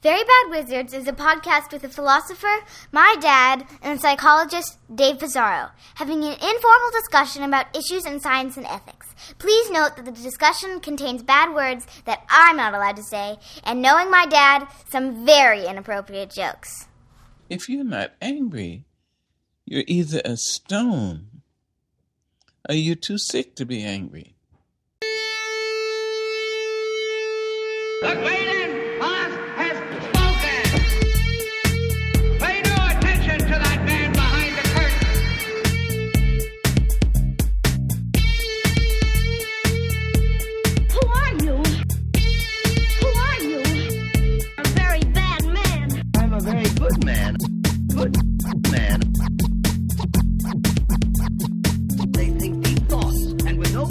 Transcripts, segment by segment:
Very Bad Wizards is a podcast with a philosopher, my dad, and a psychologist, Dave Pizarro, having an informal discussion about issues in science and ethics. Please note that the discussion contains bad words that I'm not allowed to say, and knowing my dad, some very inappropriate jokes. If you're not angry, you're either a stone or you're too sick to be angry.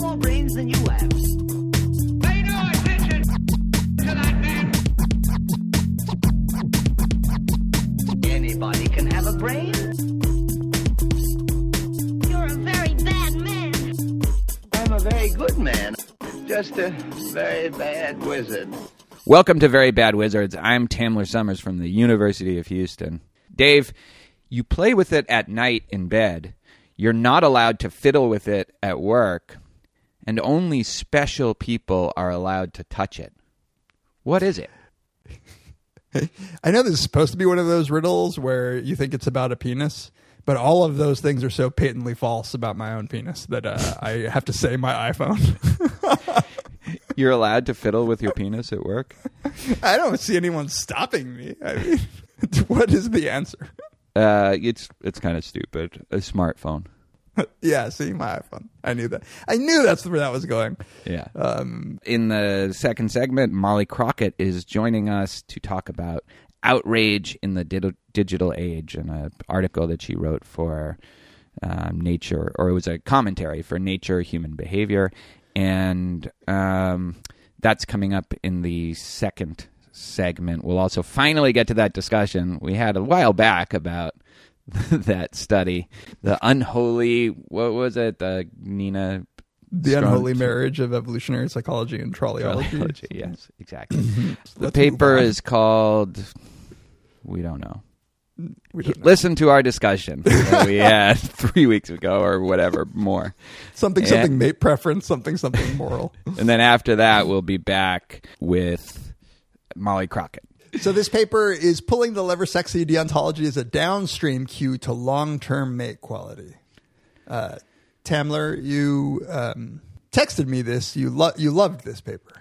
More brains than you have. Pay no attention to that man. Anybody can have a brain. You're a very bad man. I'm a very good man. Just a very bad wizard. Welcome to Very Bad Wizards. I'm Tamler Sommers from the University of Houston. Dave, you play with it at night in bed. You're not allowed to fiddle with it at work, and only special people are allowed to touch it. What is it? I know this is supposed to be one of those riddles where you think it's about a penis, but all of those things are so patently false about my own penis that uh, I have to say my iPhone. You're allowed to fiddle with your penis at work? I don't see anyone stopping me. I mean, what is the answer? Uh, it's it's kind of stupid. A smartphone. yeah, see my iPhone. I knew that. I knew that's where that was going. Yeah. Um, In the second segment, Molly Crockett is joining us to talk about outrage in the di- digital age, and an article that she wrote for um, Nature, or it was a commentary for Nature Human Behavior, and um, that's coming up in the second segment. We'll also finally get to that discussion we had a while back about that study, the unholy. What was it? The Nina the Strong- unholy marriage of evolutionary psychology and trolleyology. Yes, exactly. Mm-hmm. the paper is called. We don't know. We don't know. Listen to our discussion that we had three weeks ago or whatever more, something Yeah. something mate preference, something something moral. and then after that we'll be back with Molly Crockett. So this paper is pulling the lever sexy deontology as a downstream cue to long-term mate quality. Uh, Tamler, you um, texted me this. You lo- you loved this paper.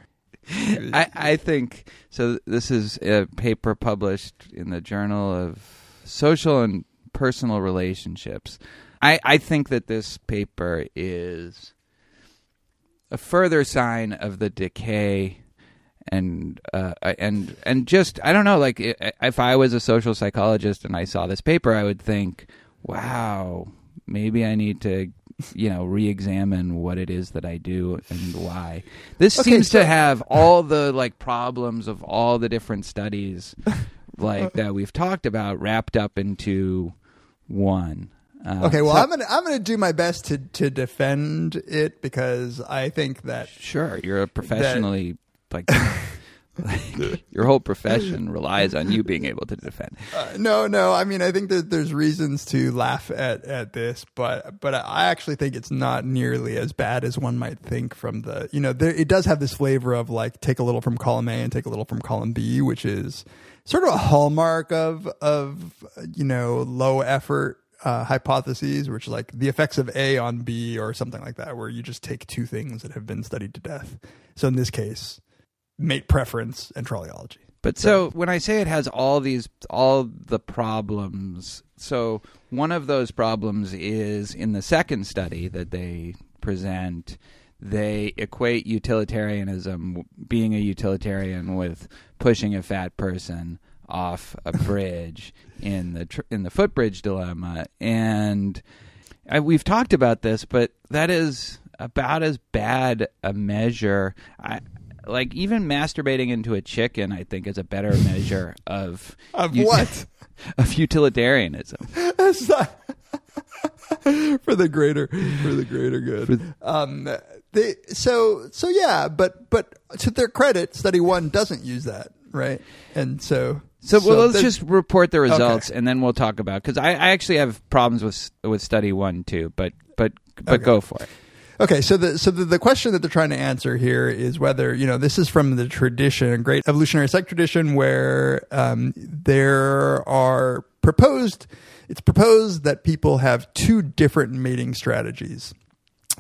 I, I think so. This is a paper published in the Journal of Social and Personal Relationships. I, I think that this paper is a further sign of the decay and uh, and and just I don't know. Like if I was a social psychologist and I saw this paper, I would think, "Wow, maybe I need to." You know, re-examine what it is that I do and why. This Okay, seems so- to have all the like problems of all the different studies, like that we've talked about, wrapped up into one. Uh, Okay, well, so- I'm gonna I'm gonna do my best to to defend it because I think that Sure, you're a professionally like, like your whole profession relies on you being able to defend. Uh, no, no. I mean, I think that there's reasons to laugh at at this, but but I actually think it's not nearly as bad as one might think from the you know there, it does have this flavor of like take a little from column A and take a little from column B, which is sort of a hallmark of of you know low effort uh, hypotheses, which is like the effects of A on B or something like that, where you just take two things that have been studied to death. So in this case, mate preference and trolleyology. But so when I say it has all these all the problems, so one of those problems is in the second study that they present, they equate utilitarianism being a utilitarian with pushing a fat person off a bridge in the tr- in the footbridge dilemma and I, we've talked about this but that is about as bad a measure I like even masturbating into a chicken I think is a better measure of Of ut- what? of utilitarianism That's not for the greater for the greater good. Um, they, so so yeah, but but to their credit, study one doesn't use that right? And so, So, well, let's just report the results, and then we'll talk about because I, I actually have problems with with study one too. But but but Okay. go for it. Okay, so the so the, the question that they're trying to answer here is whether you know this is from the tradition, a great evolutionary psych tradition, where um, there are proposed. It's proposed that people have two different mating strategies.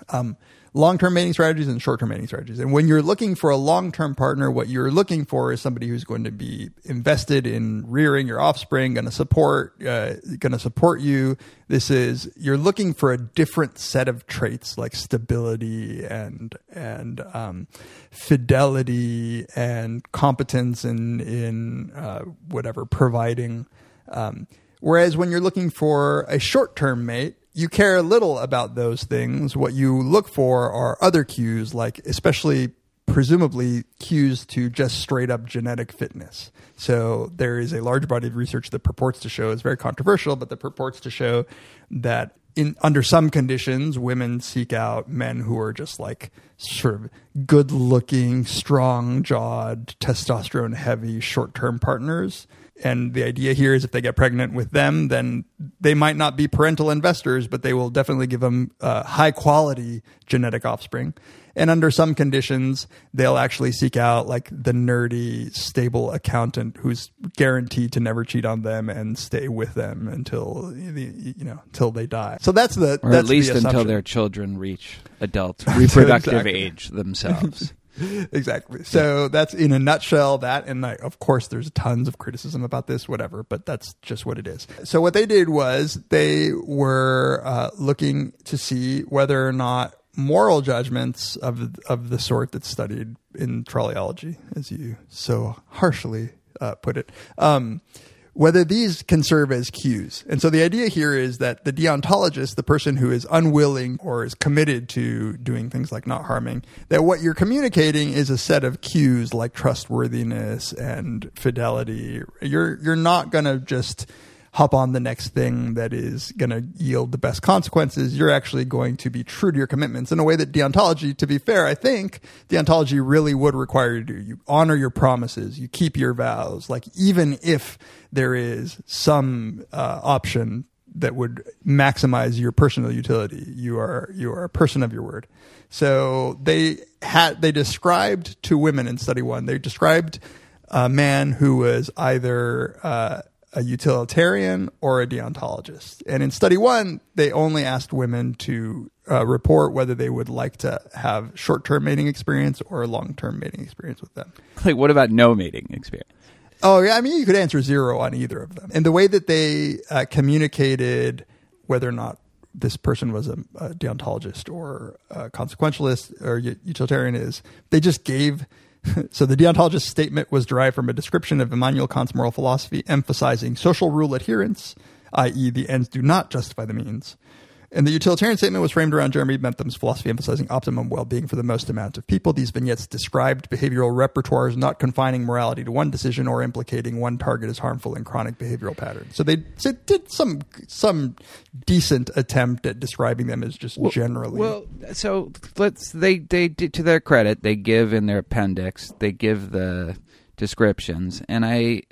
Um, long-term mating strategies and short-term mating strategies. And when you're looking for a long-term partner, what you're looking for is somebody who's going to be invested in rearing your offspring, going to support, uh, going to support you. This is you're looking for a different set of traits like stability and and um, fidelity and competence in in uh, whatever providing. Um, whereas when you're looking for a short-term mate, you care little about those things. What you look for are other cues, like especially presumably cues to just straight up genetic fitness. So there is a large body of research that purports to show, is very controversial, but that purports to show that in under some conditions, women seek out men who are just like sort of good looking, strong jawed, testosterone heavy, short term partners. And the idea here is if they get pregnant with them, then they might not be parental investors, but they will definitely give them uh, high quality genetic offspring. And under some conditions, they'll actually seek out like the nerdy, stable accountant who's guaranteed to never cheat on them and stay with them until you know until they die. So that's the Or that's at least until their children reach adult reproductive Exactly. age themselves. exactly. So that's in a nutshell that, and I, of course, there's tons of criticism about this, whatever, but that's just what it is. So what they did was they were uh, looking to see whether or not moral judgments of of the sort that's studied in trolleyology, as you so harshly uh, put it. Um, whether these can serve as cues. And so the idea here is that the deontologist, the person who is unwilling or is committed to doing things like not harming, that what you're communicating is a set of cues like trustworthiness and fidelity. You're you're not going to just hop on the next thing that is going to yield the best consequences. You're actually going to be true to your commitments in a way that deontology, to be fair, I think deontology really would require you to. You honor your promises, you keep your vows. Like even if there is some uh, option that would maximize your personal utility, you are you are a person of your word. So they had they described to women in study one. They described a man who was either uh, a utilitarian or a deontologist. And in study one, they only asked women to uh, report whether they would like to have short term mating experience or long term mating experience with them. like, what about no mating experience? Oh, yeah. I mean, you could answer zero on either of them. And the way that they uh, communicated whether or not this person was a, a deontologist or a consequentialist or utilitarian is they just gave. So the deontologist statement was derived from a description of Immanuel Kant's moral philosophy, emphasizing social rule adherence, i.e., the ends do not justify the means. And the utilitarian statement was framed around Jeremy Bentham's philosophy emphasizing optimum well-being for the most amount of people. These vignettes described behavioral repertoires not confining morality to one decision or implicating one target as harmful in chronic behavioral patterns. So they, so did some some decent attempt at describing them as just generally. Well, so let's they they did to their credit they give in their appendix they give the descriptions and I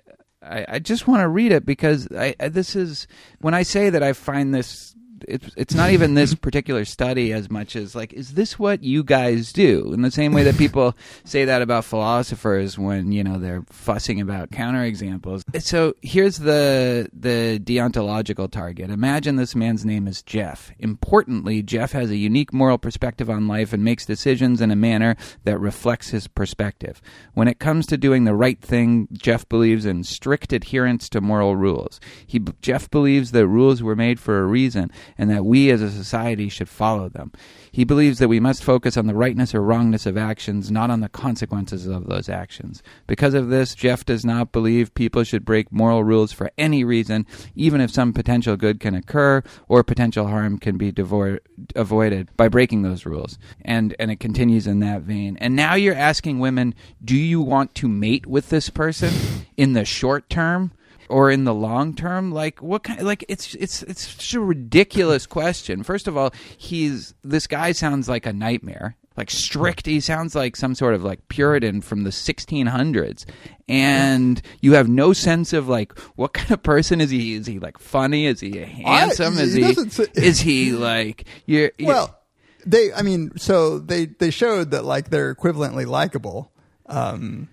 I, I just want to read it because I, I this is when I say that I find this it's it's not even this particular study as much as like is this what you guys do? In the same way that people say that about philosophers when you know they're fussing about counterexamples. So here's the the deontological target. Imagine this man's name is Jeff. Importantly Jeff has a unique moral perspective on life and makes decisions in a manner that reflects his perspective. When it comes to doing the right thing Jeff believes in strict adherence to moral rules. He Jeff believes that rules were made for a reason and that we as a society should follow them. He believes that we must focus on the rightness or wrongness of actions, not on the consequences of those actions. Because of this, Jeff does not believe people should break moral rules for any reason, even if some potential good can occur or potential harm can be devo- avoided by breaking those rules. And and it continues in that vein. And now you're asking women, do you want to mate with this person in the short term? Or in the long term like what kind like it's it's it's such a ridiculous question first of all he's this guy sounds like a nightmare like strict. He sounds like some sort of like Puritan from the 1600s, and you have no sense of like what kind of person is he? Is he like funny? Is he handsome? is he say- is he like you're? you're- Well, they, I mean, so they they showed that like they're equivalently likable, um,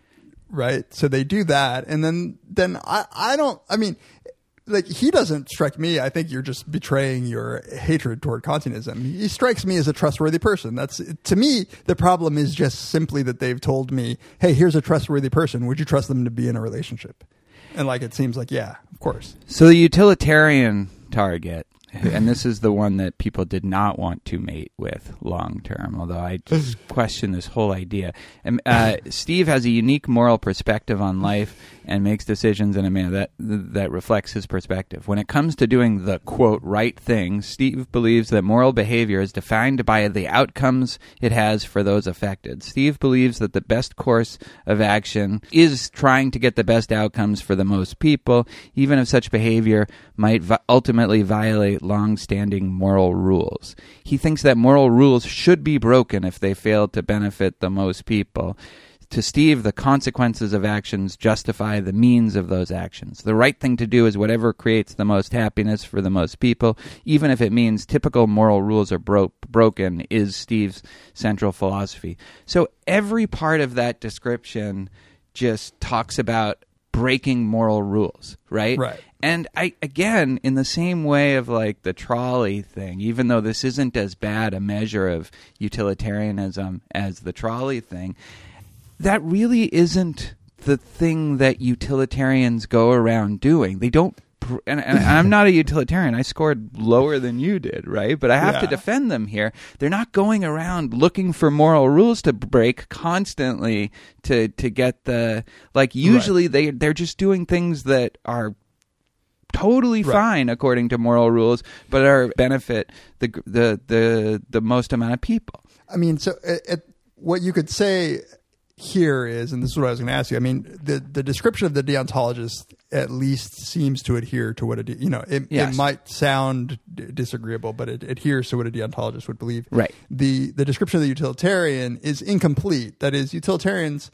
right? So they do that, and then then I I don't, I mean. Like he doesn't strike me. I think you're just betraying your hatred toward Kantianism. He strikes me as a trustworthy person. That's to me. The problem is just simply that they've told me, "Hey, here's a trustworthy person. Would you trust them to be in a relationship?" And like it seems like, yeah, of course. So the utilitarian target, and this is the one that people did not want to mate with long term, although I just question this whole idea. And, uh, Steve has a unique moral perspective on life and makes decisions in a manner that that reflects his perspective. When it comes to doing the quote right thing, Steve believes that moral behavior is defined by the outcomes it has for those affected. Steve believes that the best course of action is trying to get the best outcomes for the most people, even if such behavior might vi- ultimately violate long-standing moral rules. He thinks that moral rules should be broken if they fail to benefit the most people. To Steve, the consequences of actions justify the means of those actions. The right thing to do is whatever creates the most happiness for the most people, even if it means typical moral rules are bro- broken, is Steve's central philosophy. So every part of that description just talks about breaking moral rules, right? Right. And I again, in the same way of like the trolley thing, even though this isn't as bad a measure of utilitarianism as the trolley thing, that really isn't the thing that utilitarians go around doing. They don't. And, and I'm not a utilitarian. I scored lower than you did, right? But I have to defend them here. They're not going around looking for moral rules to break constantly to to get the like. Usually they they're just doing things that are totally Right. fine according to moral rules, but are benefit the the the the most amount of people. I mean, so it, it, what you could say here is, and this is what I was going to ask you. I mean, the the description of the deontologist at least seems to adhere to what a de- you know. It, Yes. it might sound d- disagreeable, but it adheres to what a deontologist would believe. Right. The the description of the utilitarian is incomplete. That is, utilitarians.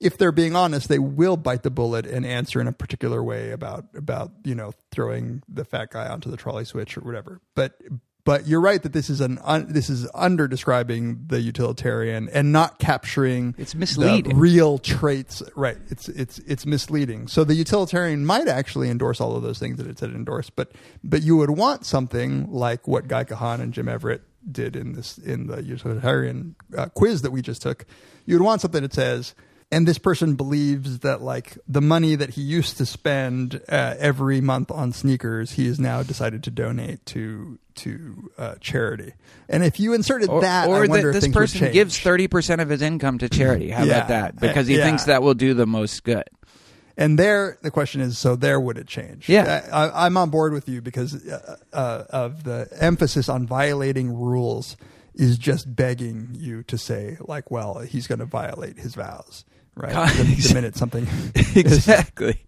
If they're being honest, they will bite the bullet and answer in a particular way about about you know throwing the fat guy onto the trolley switch or whatever. But but you're right that this is an un, this is under describing the utilitarian and not capturing It's the misleading. real traits. Right? It's it's it's misleading. So the utilitarian might actually endorse all of those things that it said endorse, but but you would want something like what Guy Kahane and Jim Everett did in this in the utilitarian uh, quiz that we just took. You would want something that says and this person believes that like the money that he used to spend uh, every month on sneakers he has now decided to donate to to uh, charity and if you inserted Or, that or I wonder that if this person gives thirty percent of his income to charity. How Yeah. about that? Because he Yeah. thinks that will do the most good. and there the question is so there would it change Yeah. I, i'm on board with you because uh, uh, of the emphasis on violating rules is just begging you to say like well he's going to violate his vows right the, the minute something exactly.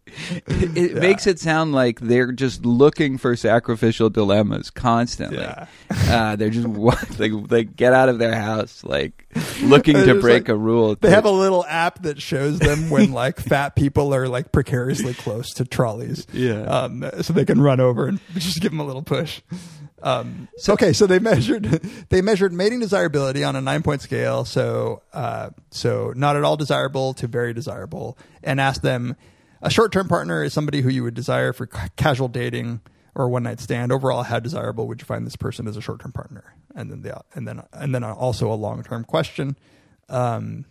It, it Yeah. makes it sound like they're just looking for sacrificial dilemmas constantly. Yeah. Uh, they're just they they get out of their house like looking to break like- a rule. They to- have a little app that shows them when like fat people are like precariously close to trolleys. Yeah. Um, so they can run over and just give them a little push. Um, so okay, so they measured they measured mating desirability on a nine point scale. So uh, so not at all desirable to very desirable, and asked them a short term partner is somebody who you would desire for ca- casual dating or one night stand. Overall, how desirable would you find this person as a short term partner? And then the and then and then also a long term question. Um,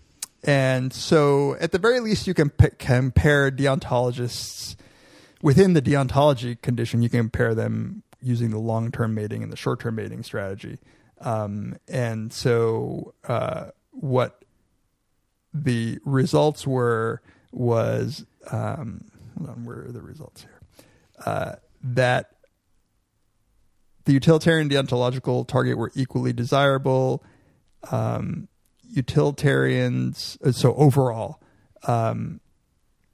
and so, at the very least, you can p- compare deontologists within the deontology condition. You can compare them using the long term mating and the short term mating strategy. Um, and so, uh, what the results were was um, hold on, where are the results here? Uh, that the utilitarian deontological target were equally desirable. Um, utilitarians, uh, so overall, um,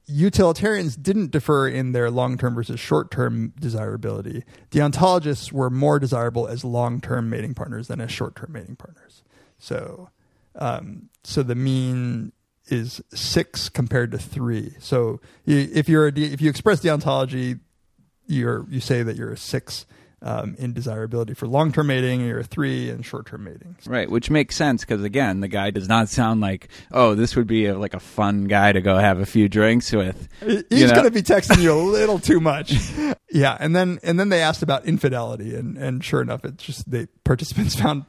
utilitarians didn't differ in their long term versus short term desirability. Deontologists were more desirable as long term mating partners than as short term mating partners. So, Um, so the mean is six compared to three. So if you're a if you express deontology, you're you say that you're a six um, in desirability for long term mating, and a three in short term mating. Right, which makes sense because again, the guy does not sound like, oh, this would be a, like a fun guy to go have a few drinks with. He's going to be texting you a little too much. Yeah, and then and then they asked about infidelity, and and sure enough, it's just the participants found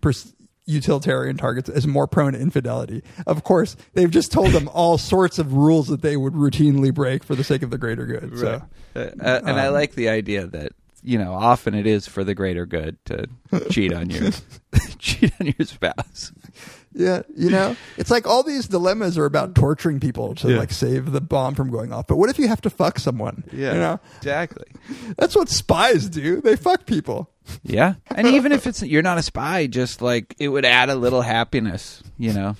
pers- utilitarian targets as more prone to infidelity. Of course, they've just told them all sorts of rules that they would routinely break for the sake of the greater good. So Uh, uh, and I Um, like the idea that you know often it is for the greater good to cheat on your cheat on your spouse. yeah, you know, it's like all these dilemmas are about torturing people to Yeah. like save the bomb from going off. But what if you have to fuck someone? Yeah, you know, exactly. that's what spies do. They fuck people. Yeah, and even if it's you're not a spy, just like it would add a little happiness, you know.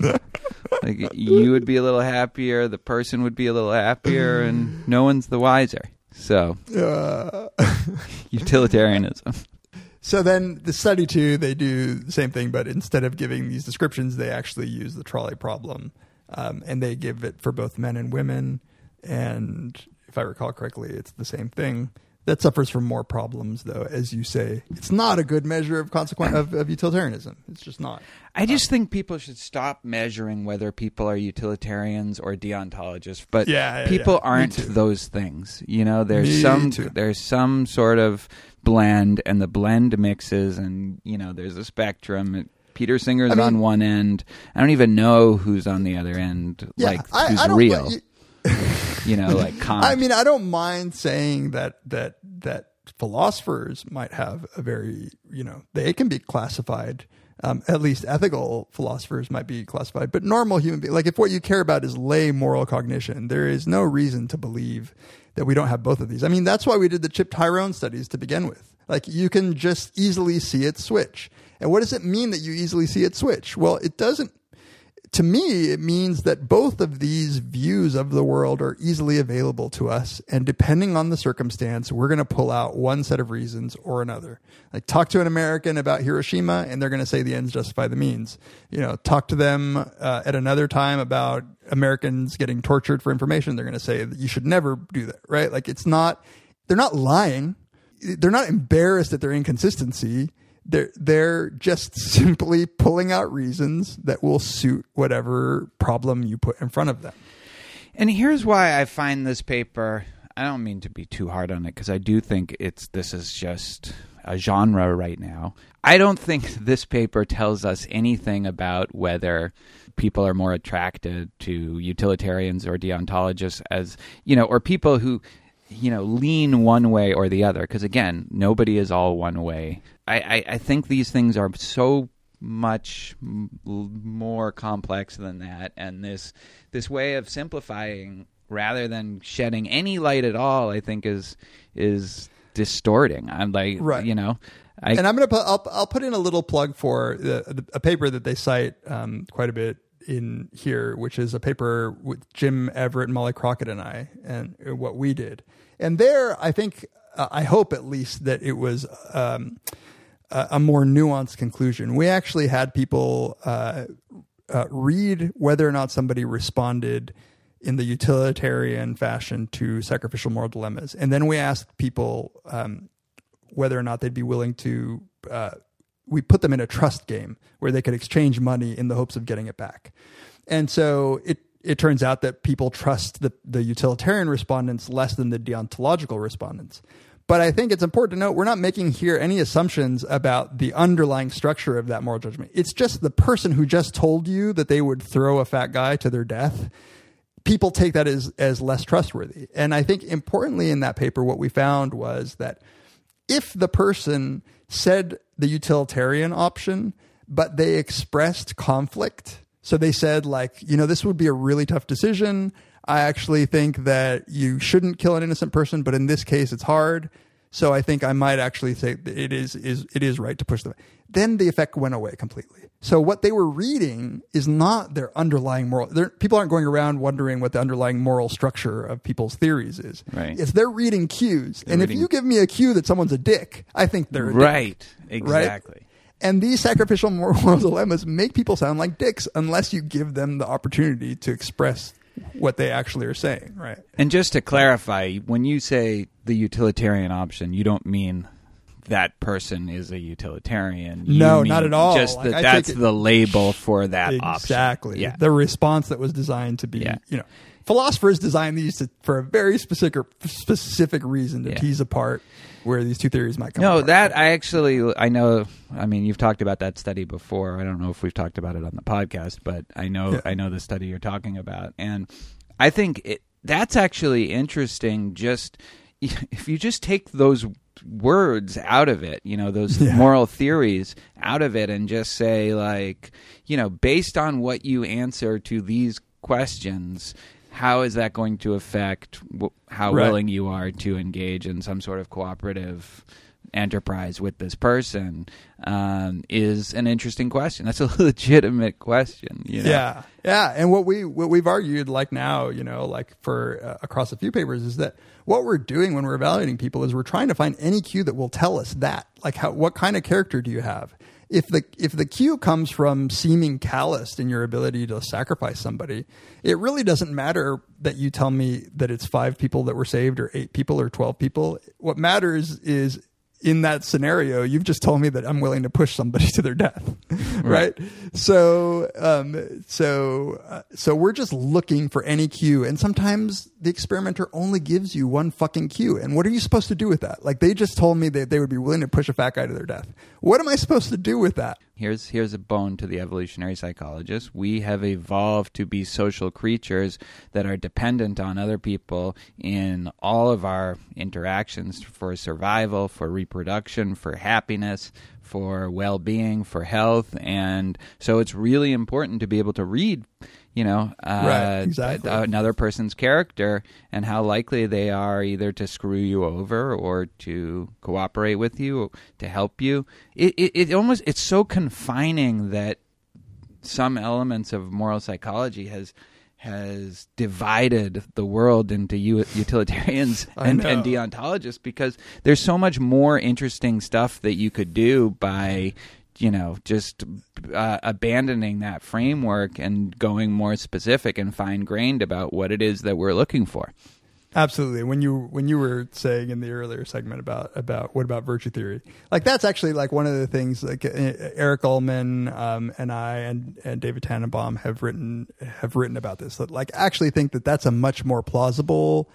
like you would be a little happier, the person would be a little happier, and no one's the wiser. So Uh, utilitarianism. So then the study two, they do the same thing, but instead of giving these descriptions, they actually use the trolley problem, um, and they give it for both men and women. And if I recall correctly, it's the same thing. That suffers from more problems, though, as you say. It's not a good measure of consequent of, of utilitarianism. It's just not. I just um, think people should stop measuring whether people are utilitarians or deontologists. But Yeah, yeah, people yeah. Aren't those things. You know, there's Me some too. there's some sort of blend, and the blend mixes, and you know, there's a spectrum. Peter Singer's I mean- on one end. I don't even know who's on the other end. Yeah, like I- who's I real? You- know, like Kant. I mean, I don't mind saying that that that philosophers might have a very you know they can be classified. Um, at least ethical philosophers might be classified, but normal human beings, like if what you care about is lay moral cognition, there is no reason to believe that we don't have both of these. I mean, that's why we did the Chip Tyrone studies to begin with. Like you can just easily see it switch. And what does it mean that you easily see it switch? Well, it doesn't to me, it means that both of these views of the world are easily available to us. And depending on the circumstance, we're going to pull out one set of reasons or another. Like talk to an American about Hiroshima and they're going to say the ends justify the means. You know, talk to them uh, at another time about Americans getting tortured for information. They're going to say that you should never do that, right? Like it's not, they're not lying. They're not embarrassed at their inconsistency they're they're just simply pulling out reasons that will suit whatever problem you put in front of them. And here's why I find this paper. I don't mean to be too hard on it because I do think it's this is just a genre right now. I don't think this paper tells us anything about whether people are more attracted to utilitarians or deontologists as you know, or people who you know lean one way or the other. Because again, nobody is all one way. I, I, I think these things are so much more complex than that and this this way of simplifying rather than shedding any light at all i think is is distorting i'm like Right. you know i and I'm gonna put I'll, I'll put in a little plug for the, a paper that they cite um, quite a bit in here, which is a paper with Jim Everett Molly Crockett and I, and what we did. And there, I think uh, I hope at least that it was. Um, a a more nuanced conclusion. We actually had people uh, uh, read whether or not somebody responded in the utilitarian fashion to sacrificial moral dilemmas, and then we asked people um, whether or not they'd be willing to. Uh, we put them in a trust game where they could exchange money in the hopes of getting it back, and so it it turns out that people trust the the utilitarian respondents less than the deontological respondents. But I think it's important to note we're not making here any assumptions about the underlying structure of that moral judgment. It's just the person who just told you that they would throw a fat guy to their death. People take that as, as less trustworthy. And I think importantly in that paper, what we found was that if the person said the utilitarian option, but they expressed conflict, so they said, like, you know, this would be a really tough decision. I actually think that you shouldn't kill an innocent person, but in this case, it's hard. So I think I might actually say that it is is it is right to push them. Then the effect went away completely. So what they were reading is not their underlying moral. they're- People aren't going around wondering what the underlying moral structure of people's theories is. Right. It's they're reading cues, and if you give me a cue that someone's a dick, I think they're a dick right exactly And these sacrificial moral dilemmas make people sound like dicks unless you give them the opportunity to express what they actually are saying, right? And just to clarify, when you say the utilitarian option, you don't mean that person is a utilitarian. You No, mean not at all. Just Like, that I that's it- the label for that option. exactly. Yeah. The response that was designed to be, Yeah. you know, philosophers design these to, for a very specific specific reason to Yeah. tease apart where these two theories might come. No, apart. that I actually I know. I mean, you've talked about that study before. I don't know if we've talked about it on the podcast, but I know Yeah. I know the study you're talking about, and I think it, that's actually interesting. Just if you just take those words out of it, you know, those Yeah. moral theories out of it, and just say like, you know, based on what you answer to these questions. How is that going to affect w- how Right. willing you are to engage in some sort of cooperative enterprise with this person um, is an interesting question. That's a legitimate question. You know? Yeah, yeah, and what we what we've argued like now, you know, like for uh, across a few papers, is that what we're doing when we're evaluating people is we're trying to find any cue that will tell us that, like, how what kind of character do you have? If the if the cue comes from seeming calloused in your ability to sacrifice somebody, it really doesn't matter that you tell me that it's five people that were saved or eight people or twelve people. What matters is in that scenario, you've just told me that I'm willing to push somebody to their death, right? So, um, so, uh, so we're just looking for any cue, and sometimes the experimenter only gives you one fucking cue. And what are you supposed to do with that? Like they just told me that they would be willing to push a fat guy to their death. What am I supposed to do with that? Here's here's a bone to the evolutionary psychologist. We have evolved to be social creatures that are dependent on other people in all of our interactions for survival, for reproduction, for happiness, for well-being, for health, and so it's really important to be able to read, you know, uh, Right, exactly. another person's character and how likely they are either to screw you over or to cooperate with you, to help you. It, it, it almost it's so confining that some elements of moral psychology has has divided the world into u- utilitarians and, and deontologists because there's so much more interesting stuff that you could do by you know just uh, abandoning that framework and going more specific and fine grained about what it is that we're looking for. Absolutely. When you when you were saying in the earlier segment about about what about virtue theory, like that's actually like one of the things like uh, Eric Uhlmann um, and I and, and David Tannenbaum have written have written about this. That like actually think that that's a much more plausible,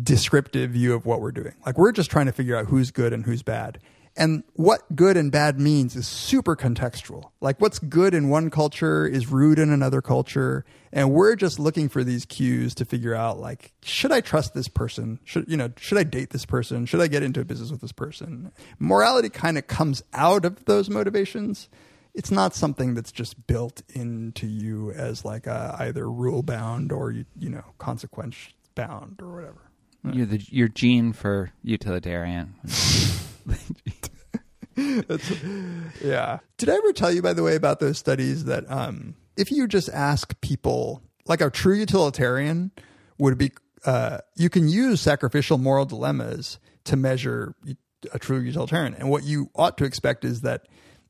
descriptive view of what we're doing. Like we're just trying to figure out who's good and who's bad. And what good and bad means is super contextual. Like what's good in one culture is rude in another culture. And we're just looking for these cues to figure out like, should I trust this person? Should, you know, should I date this person? Should I get into a business with this person? Morality kind of comes out of those motivations. It's not something that's just built into you as like a, either rule bound or, you, you know, consequence bound or whatever. You're the your gene for utilitarian. Yeah. Did I ever tell you, by the way, about those studies that um, if you just ask people, like a true utilitarian would be, uh, you can use sacrificial moral dilemmas to measure a true utilitarian. And what you ought to expect is that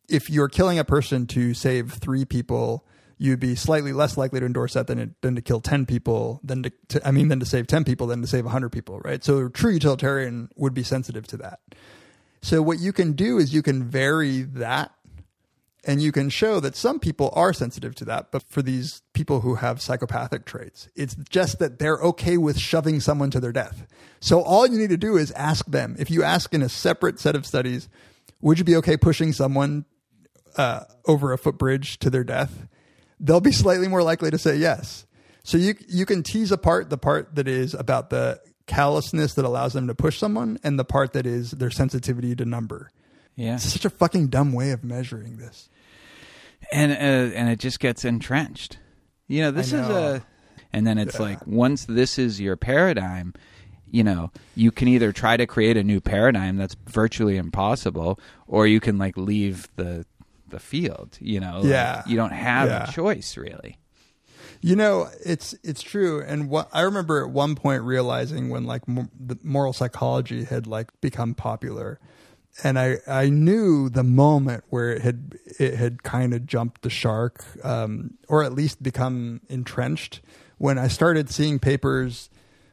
if you're killing a person to save three people, you'd be slightly less likely to endorse that than, than to kill 10 people, than to, to, I mean, than to save 10 people, than to save 100 people, right? So a true utilitarian would be sensitive to that. So what you can do is you can vary that and you can show that some people are sensitive to that. But for these people who have psychopathic traits, it's just that they're okay with shoving someone to their death. So all you need to do is ask them. If you ask in a separate set of studies, would you be okay pushing someone uh, over a footbridge to their death? They'll be slightly more likely to say yes. So you you can tease apart the part that is about the callousness that allows them to push someone and the part that is their sensitivity to number. Yeah. It's such a fucking dumb way of measuring this. and uh, and it just gets entrenched. You know, this I is a, and then it's Yeah. like once this is your paradigm, you know, you can either try to create a new paradigm that's virtually impossible, or you can like leave the the field. You know, Like, Yeah. you don't have Yeah. a choice really. You know, it's it's true, and what I remember at one point realizing when like the moral psychology had like become popular, and I I knew the moment where it had it had kind of jumped the shark, um, or at least become entrenched when I started seeing papers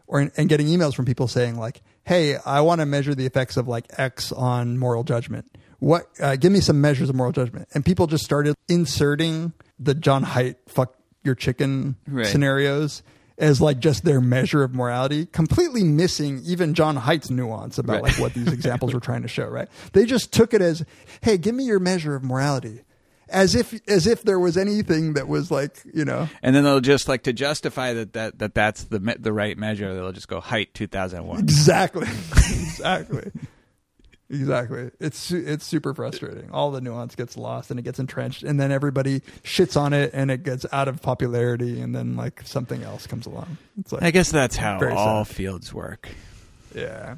or and getting emails from people saying like, "Hey, I want to measure the effects of like X on moral judgment. What? Uh, give me some measures of moral judgment." And people just started inserting the Jon Haidt "fuck your chicken" Right. scenarios as like just their measure of morality, completely missing even Jon Haidt's nuance about Right. like what these examples were trying to show. Right? They just took it as, "Hey, give me your measure of morality." As if, as if there was anything that was like, you know, And then they'll just like to justify that, that, that that's the the right measure. They'll just go Haidt 2001. Exactly. exactly. Exactly. It's it's super frustrating. All the nuance gets lost and it gets entrenched, and then everybody shits on it, and it gets out of popularity, and then like something else comes along. It's like I guess that's how all sad. fields work, yeah,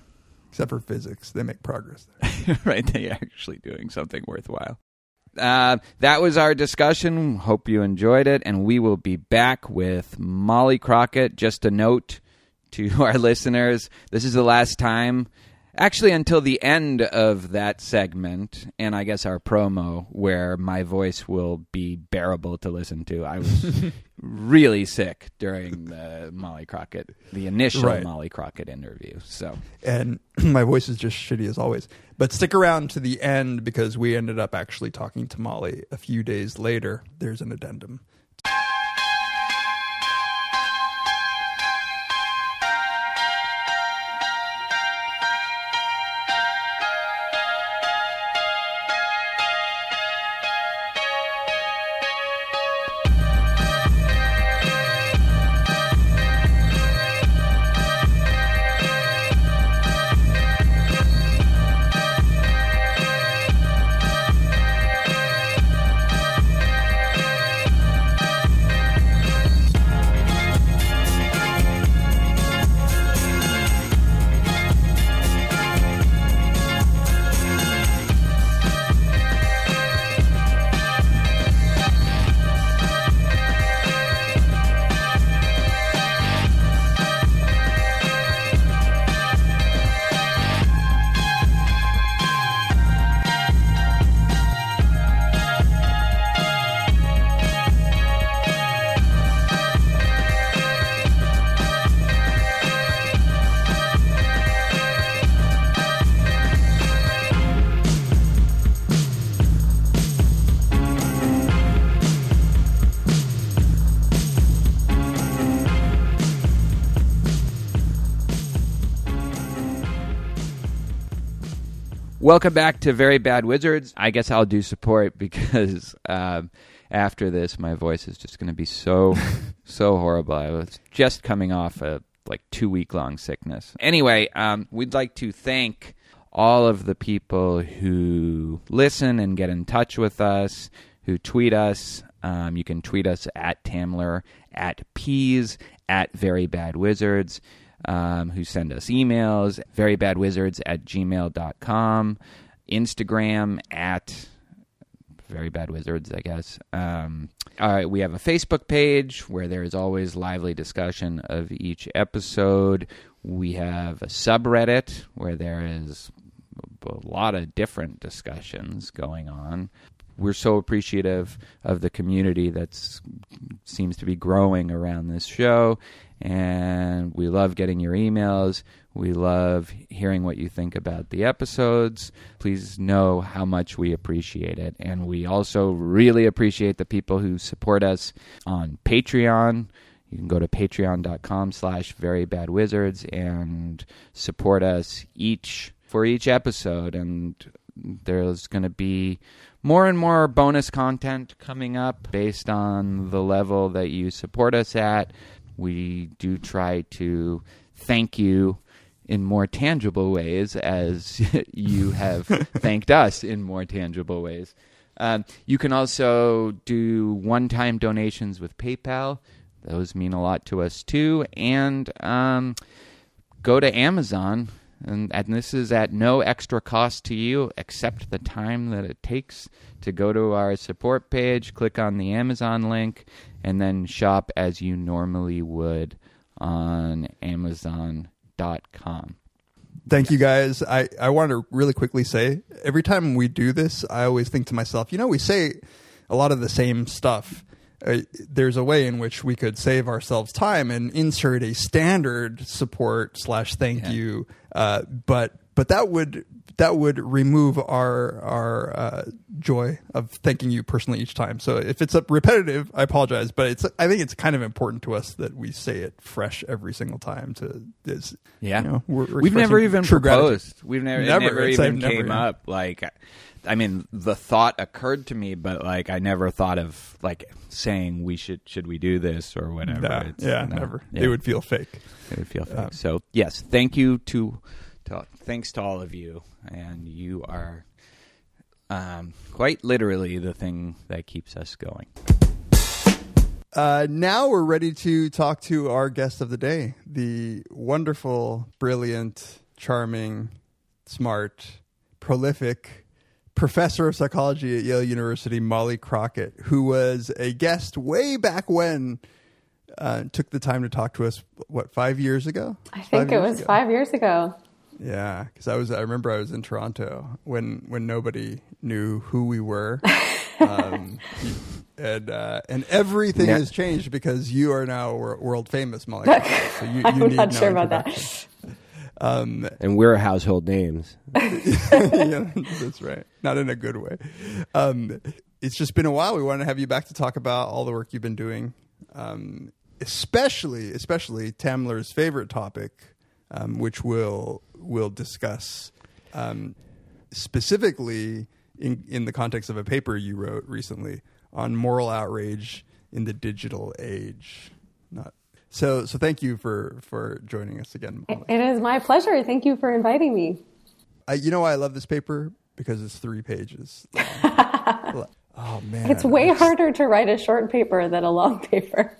except for physics, they make progress. There. right? They actually doing something worthwhile. Uh, that was our discussion. Hope you enjoyed it, and we will be back with Molly Crockett. Just a note to our listeners: this is the last time. Actually, until the end of that segment, and I guess our promo, where my voice will be bearable to listen to. I was really sick during the Molly Crockett, the initial Right. Molly Crockett interview. So, And my voice is just shitty as always. But stick around to the end because we ended up actually talking to Molly a few days later. There's an addendum. Welcome back to Very Bad Wizards. I guess I'll do support because um, after this, my voice is just going to be so, so horrible. I was just coming off a like two week long sickness. Anyway, um, we'd like to thank all of the people who listen and get in touch with us, who tweet us. Um, you can tweet us at Tamler, at Peas, at Very Bad Wizards um, who send us emails, verybadwizards at gmail.com, Instagram at very bad wizards, I guess. Um, we have a Facebook page where there is always lively discussion of each episode. We have a subreddit where there is a lot of different discussions going on. We're so appreciative of the community that seems to be growing around this show, and we love getting your emails. We love hearing what you think about the episodes. Please know how much we appreciate it. And we also really appreciate the people who support us on Patreon. You can go to patreon.com slash verybadwizards and support us each for each episode. And there's going to be more and more bonus content coming up based on the level that you support us at. We do try to thank you in more tangible ways as you have thanked us in more tangible ways. Um, you can also do one time donations with PayPal. Those mean a lot to us too. And um, go to Amazon. And, and this is at no extra cost to you except the time that it takes to go to our support page, click on the Amazon link, and then shop as you normally would on Amazon.com. Thank you guys. I, I want to really quickly say every time we do this, I always think to myself, you know, we say a lot of the same stuff. Uh, there's a way in which we could save ourselves time and insert a standard support slash thank you, uh, but but that would that would remove our our uh, joy of thanking you personally each time. So if it's a repetitive, I apologize, but it's I think it's kind of important to us that we say it fresh every single time. To this, Yeah, you know, we're, we're we've never even true gratitude. proposed. We've never, Never. never even like came never. up. Like, I mean, the thought occurred to me, but like, I never thought of like saying we should should we do this or whatever. Nah, It's- yeah, no. never. Yeah. It would feel fake. It would feel fake. so yes, thank you to, to thanks to all of you, and you are um, quite literally the thing that keeps us going. Uh, now we're ready to talk to our guest of the day, the wonderful, brilliant, charming, smart, prolific professor of psychology at Yale University, Molly Crockett, who was a guest way back when. Uh, took the time to talk to us. What five years ago? I think it was five years ago. Yeah, because I was. I remember I was in Toronto when when nobody knew who we were, um, and uh, and everything has changed because you are now world famous, Molly. Crockett. So you, you I'm need not no sure about that. Um, and we're household names. yeah, that's right. Not in a good way. Um, it's just been a while. We wanted to have you back to talk about all the work you've been doing, um, especially especially Tamler's favorite topic, um, which we'll we'll discuss um, specifically in in the context of a paper you wrote recently on moral outrage in the digital age. Not so. So thank you for for joining us again. Molly. It is my pleasure. Thank you for inviting me. I, you know why I love this paper? Because it's three pages. oh man, It's way harder to write a short paper than a long paper.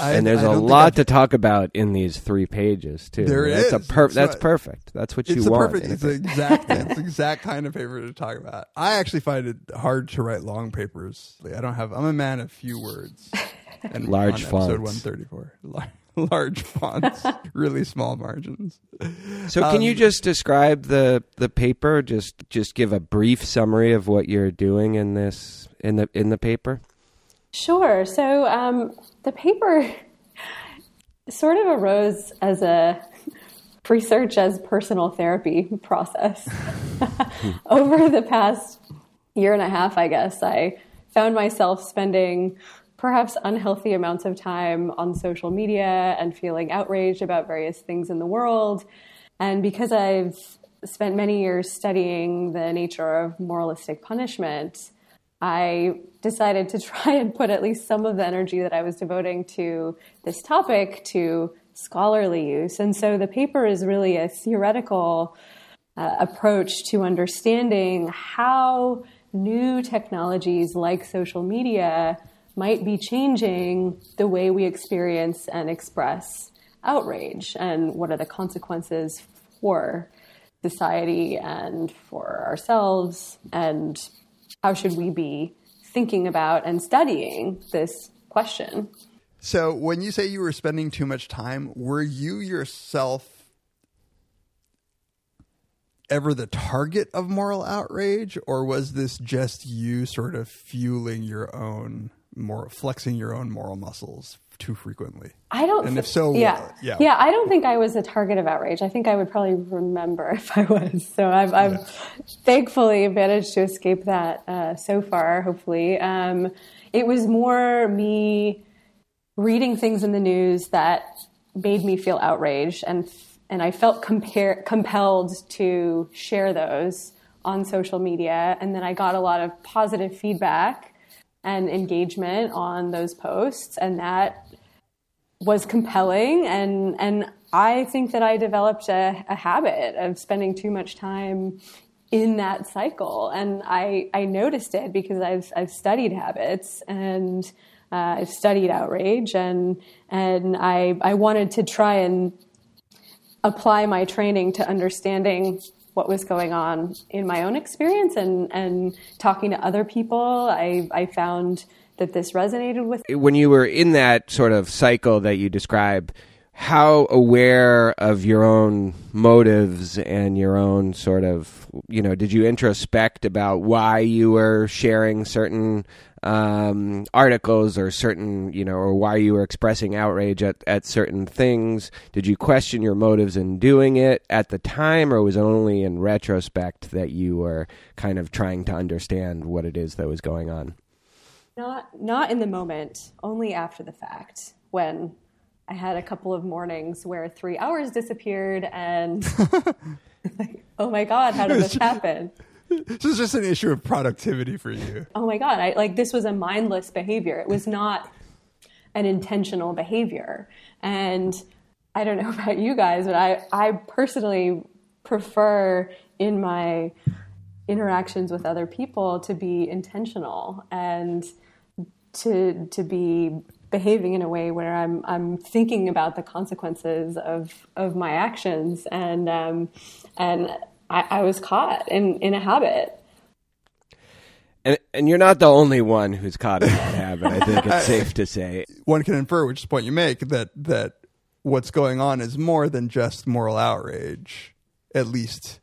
I- and there's I a lot to talk about in these three pages too. There that's is. a per- That's what- perfect. That's what you want. perfect. It's the exact. it's the exact kind of paper to talk about. I actually find it hard to write long papers. Like, I don't have. I'm a man of few words. And Large on episode fonts. 134, Lar- large fonts, really small margins. So can Um, you just describe the the paper? Just just give a brief summary of what you're doing in this in the in the paper. Sure. So um, the paper sort of arose as a research as personal therapy process. Over the past year and a half, I guess, I found myself spending perhaps unhealthy amounts of time on social media and feeling outraged about various things in the world. And because I've spent many years studying the nature of moralistic punishment, I decided to try and put at least some of the energy that I was devoting to this topic to scholarly use. And so the paper is really a theoretical uh, approach to understanding how new technologies like social media might be changing the way we experience and express outrage and what are the consequences for society and for ourselves and how should we be thinking about and studying this question? So when you say you were spending too much time, were you yourself ever the target of moral outrage, or was this just you sort of fueling your own more flexing your own moral muscles too frequently? I don't. And if so, yeah, yeah. yeah. I don't think I was a target of outrage. I think I would probably remember if I was. So I've, I've thankfully managed to escape that uh, so far. Hopefully, um, it was more me reading things in the news that made me feel outraged, and and I felt compare, compelled to share those on social media, and then I got a lot of positive feedback and engagement on those posts, and that was compelling and and I think that I developed a, a habit of spending too much time in that cycle. And I I noticed it because I've I've studied habits and uh, I've studied outrage and and I I wanted to try and apply my training to understanding what was going on in my own experience and and talking to other people. I I found that this resonated with When you were in that sort of cycle that you describe, how aware of your own motives and your own sort of you know did you introspect about why you were sharing certain um, articles or certain you know or why you were expressing outrage at, at certain things? Did you question your motives in doing it at the time or was it only in retrospect that you were kind of trying to understand what it is that was going on Not not in the moment, only after the fact when I had a couple of mornings where three hours disappeared and like, oh my god, how did this happen? This is just an issue of productivity for you. Oh my god, I like this was a mindless behavior. It was not an intentional behavior. And I don't know about you guys, but I, I personally prefer in my interactions with other people to be intentional and to to be behaving in a way where I'm I'm thinking about the consequences of of my actions and um, and I, I was caught in in a habit. and, and you're not the only one who's caught in that habit i think it's safe to say One can infer, which is the point you make, that that what's going on is more than just moral outrage. At least,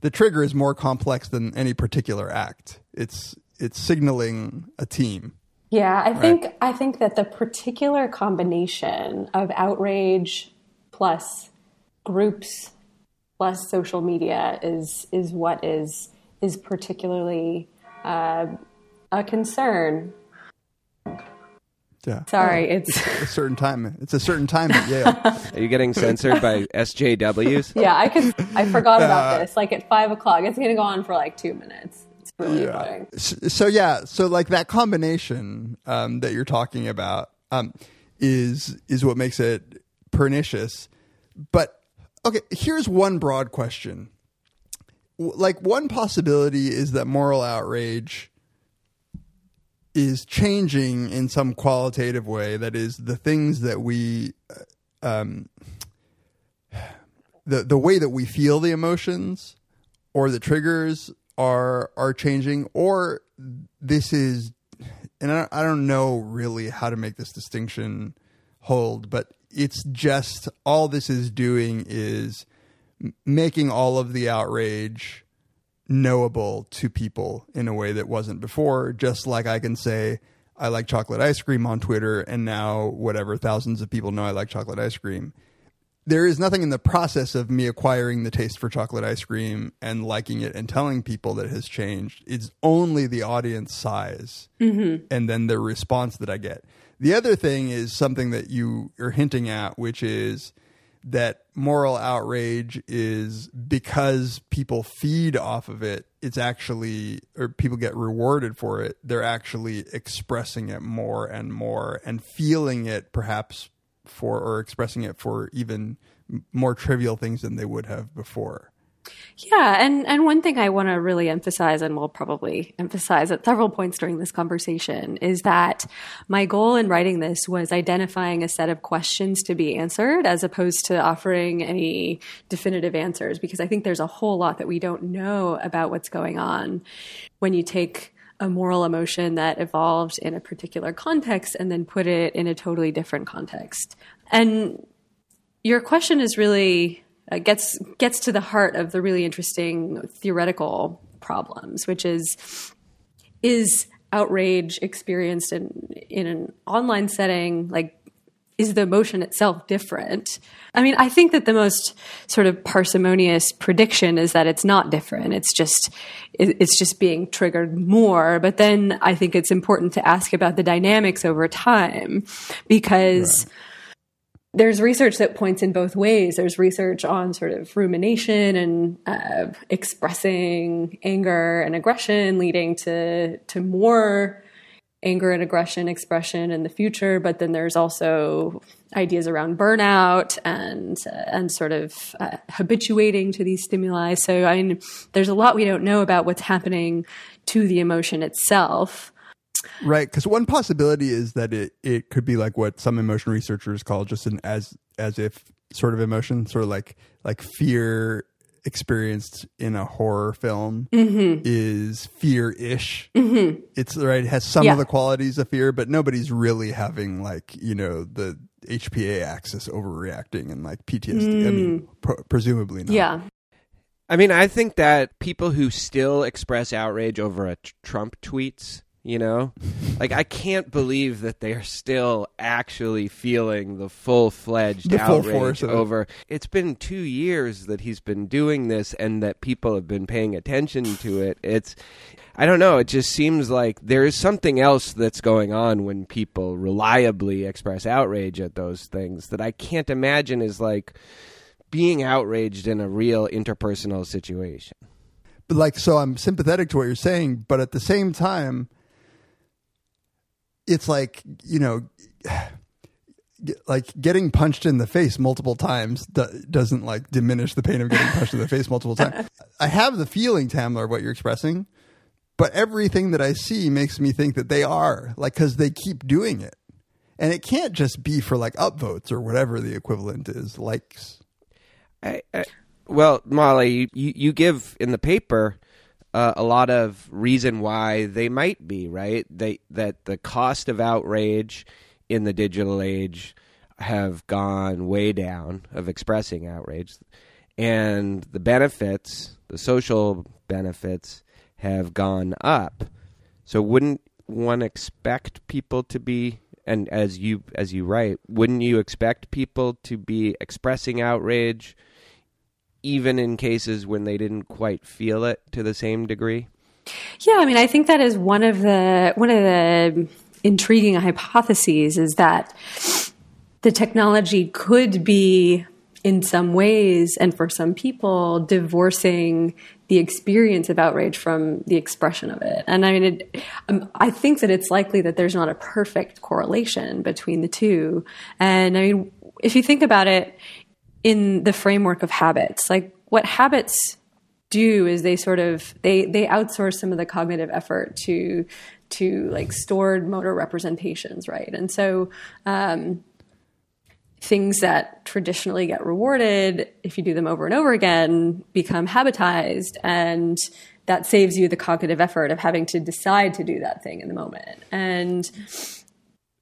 the trigger is more complex than any particular act. It's it's signaling a team. Yeah, I think I think that the particular combination of outrage plus groups plus social media is is what is is particularly uh, a concern. Yeah. Sorry, it's a certain time. It's a certain time at Yale. are you getting censored by sjws yeah. I could I forgot about this. Like at five o'clock, it's going to go on for like two minutes. Really annoying. so, so yeah, so like that combination um, that you're talking about um, is is what makes it pernicious. But okay, here's one broad question. Like one possibility is that moral outrage is changing in some qualitative way. That is, the things that we, uh, um, the the way that we feel the emotions or the triggers are are changing, or this is, and I, I don't know really how to make this distinction hold, but it's just all this is doing is making all of the outrage knowable to people in a way that wasn't before. Just like I can say, I like chocolate ice cream on Twitter, and now whatever thousands of people know I like chocolate ice cream. There is nothing in the process of me acquiring the taste for chocolate ice cream and liking it and telling people that has changed. It's only the audience size mm-hmm. and then the response that I get. The other thing is something that you are hinting at, which is that moral outrage is because people feed off of it, it's actually, or people get rewarded for it, they're actually expressing it more and more and feeling it perhaps for, or expressing it for even more trivial things than they would have before. Yeah, and and one thing I want to really emphasize, and we'll probably emphasize at several points during this conversation, is that my goal in writing this was identifying a set of questions to be answered, as opposed to offering any definitive answers, because I think there's a whole lot that we don't know about what's going on when you take a moral emotion that evolved in a particular context and then put it in a totally different context. And your question is really uh, gets gets to the heart of the really interesting theoretical problems, which is is outrage experienced in in an online setting like is the emotion itself different? I mean, I think that the most sort of parsimonious prediction is that it's not different. It's just it's just being triggered more. But then I think it's important to ask about the dynamics over time because there's research that points in both ways. There's research on sort of rumination and uh, expressing anger and aggression, leading to to more anger and aggression expression in the future. But then there's also ideas around burnout and uh, and sort of uh, habituating to these stimuli. So I mean, there's a lot we don't know about what's happening to the emotion itself. Right, because one possibility is that it, it could be like what some emotion researchers call just an as as if sort of emotion, sort of like like fear experienced in a horror film is fear ish. Mm-hmm. It's right, it has some Yeah. of the qualities of fear, but nobody's really having like you know the HPA axis overreacting and like PTSD. I mean, pr- presumably not. Yeah. I mean, I think that people who still express outrage over a t- Trump tweets, you know, like I can't believe that they are still actually feeling the full fledged The full outrage force of it. over. It's been two years that he's been doing this, and that people have been paying attention to it. It's, I don't know. It just seems like there is something else that's going on when people reliably express outrage at those things that I can't imagine is like being outraged in a real interpersonal situation. But like, so I'm sympathetic to what you're saying, but at the same time, it's like you know, like getting punched in the face multiple times do- doesn't like diminish the pain of getting punched in the face multiple times. I have the feeling, Tamler, what you're expressing, but everything that I see makes me think that they are like because they keep doing it, and it can't just be for like upvotes or whatever the equivalent is, likes. I, I, well, Molly, you, you give in the paper uh, a lot of reason why they might be right. They that the cost of outrage in the digital age have gone way down of expressing outrage, and the benefits, the social benefits, have gone up. So wouldn't one expect people to be and as you as you write, wouldn't you expect people to be expressing outrage even in cases when they didn't quite feel it to the same degree? Yeah, I mean, I think that is one of the one of the intriguing hypotheses is that the technology could be in some ways and for some people divorcing the experience of outrage from the expression of it and i mean it, um, i think that it's likely that there's not a perfect correlation between the two and i mean if you think about it in the framework of habits. Like what habits do is they sort of they they outsource some of the cognitive effort to to like stored motor representations right? And so um, things that traditionally get rewarded if you do them over and over again become habitized and that saves you the cognitive effort of having to decide to do that thing in the moment. And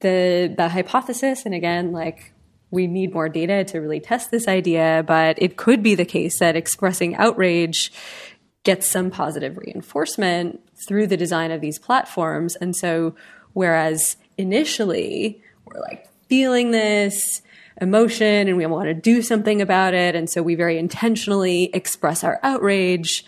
the the hypothesis and again like we need more data to really test this idea but it could be the case that expressing outrage gets some positive reinforcement through the design of these platforms. And so whereas initially we're like feeling this emotion and we want to do something about it and so we very intentionally express our outrage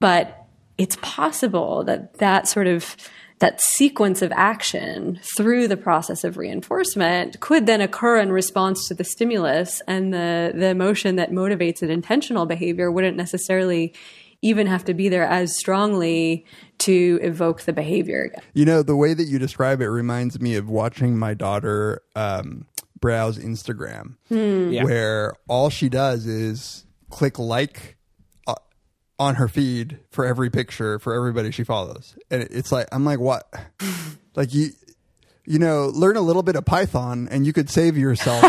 but it's possible that that sort of that sequence of action through the process of reinforcement could then occur in response to the stimulus and the the emotion that motivates an intentional behavior wouldn't necessarily even have to be there as strongly to evoke the behavior again. You know, the way that you describe it reminds me of watching my daughter um, browse Instagram, Yeah. where all she does is click like on her feed for every picture for everybody she follows, and it's like I'm like, what? like you, you know, learn a little bit of Python, and you could save yourself.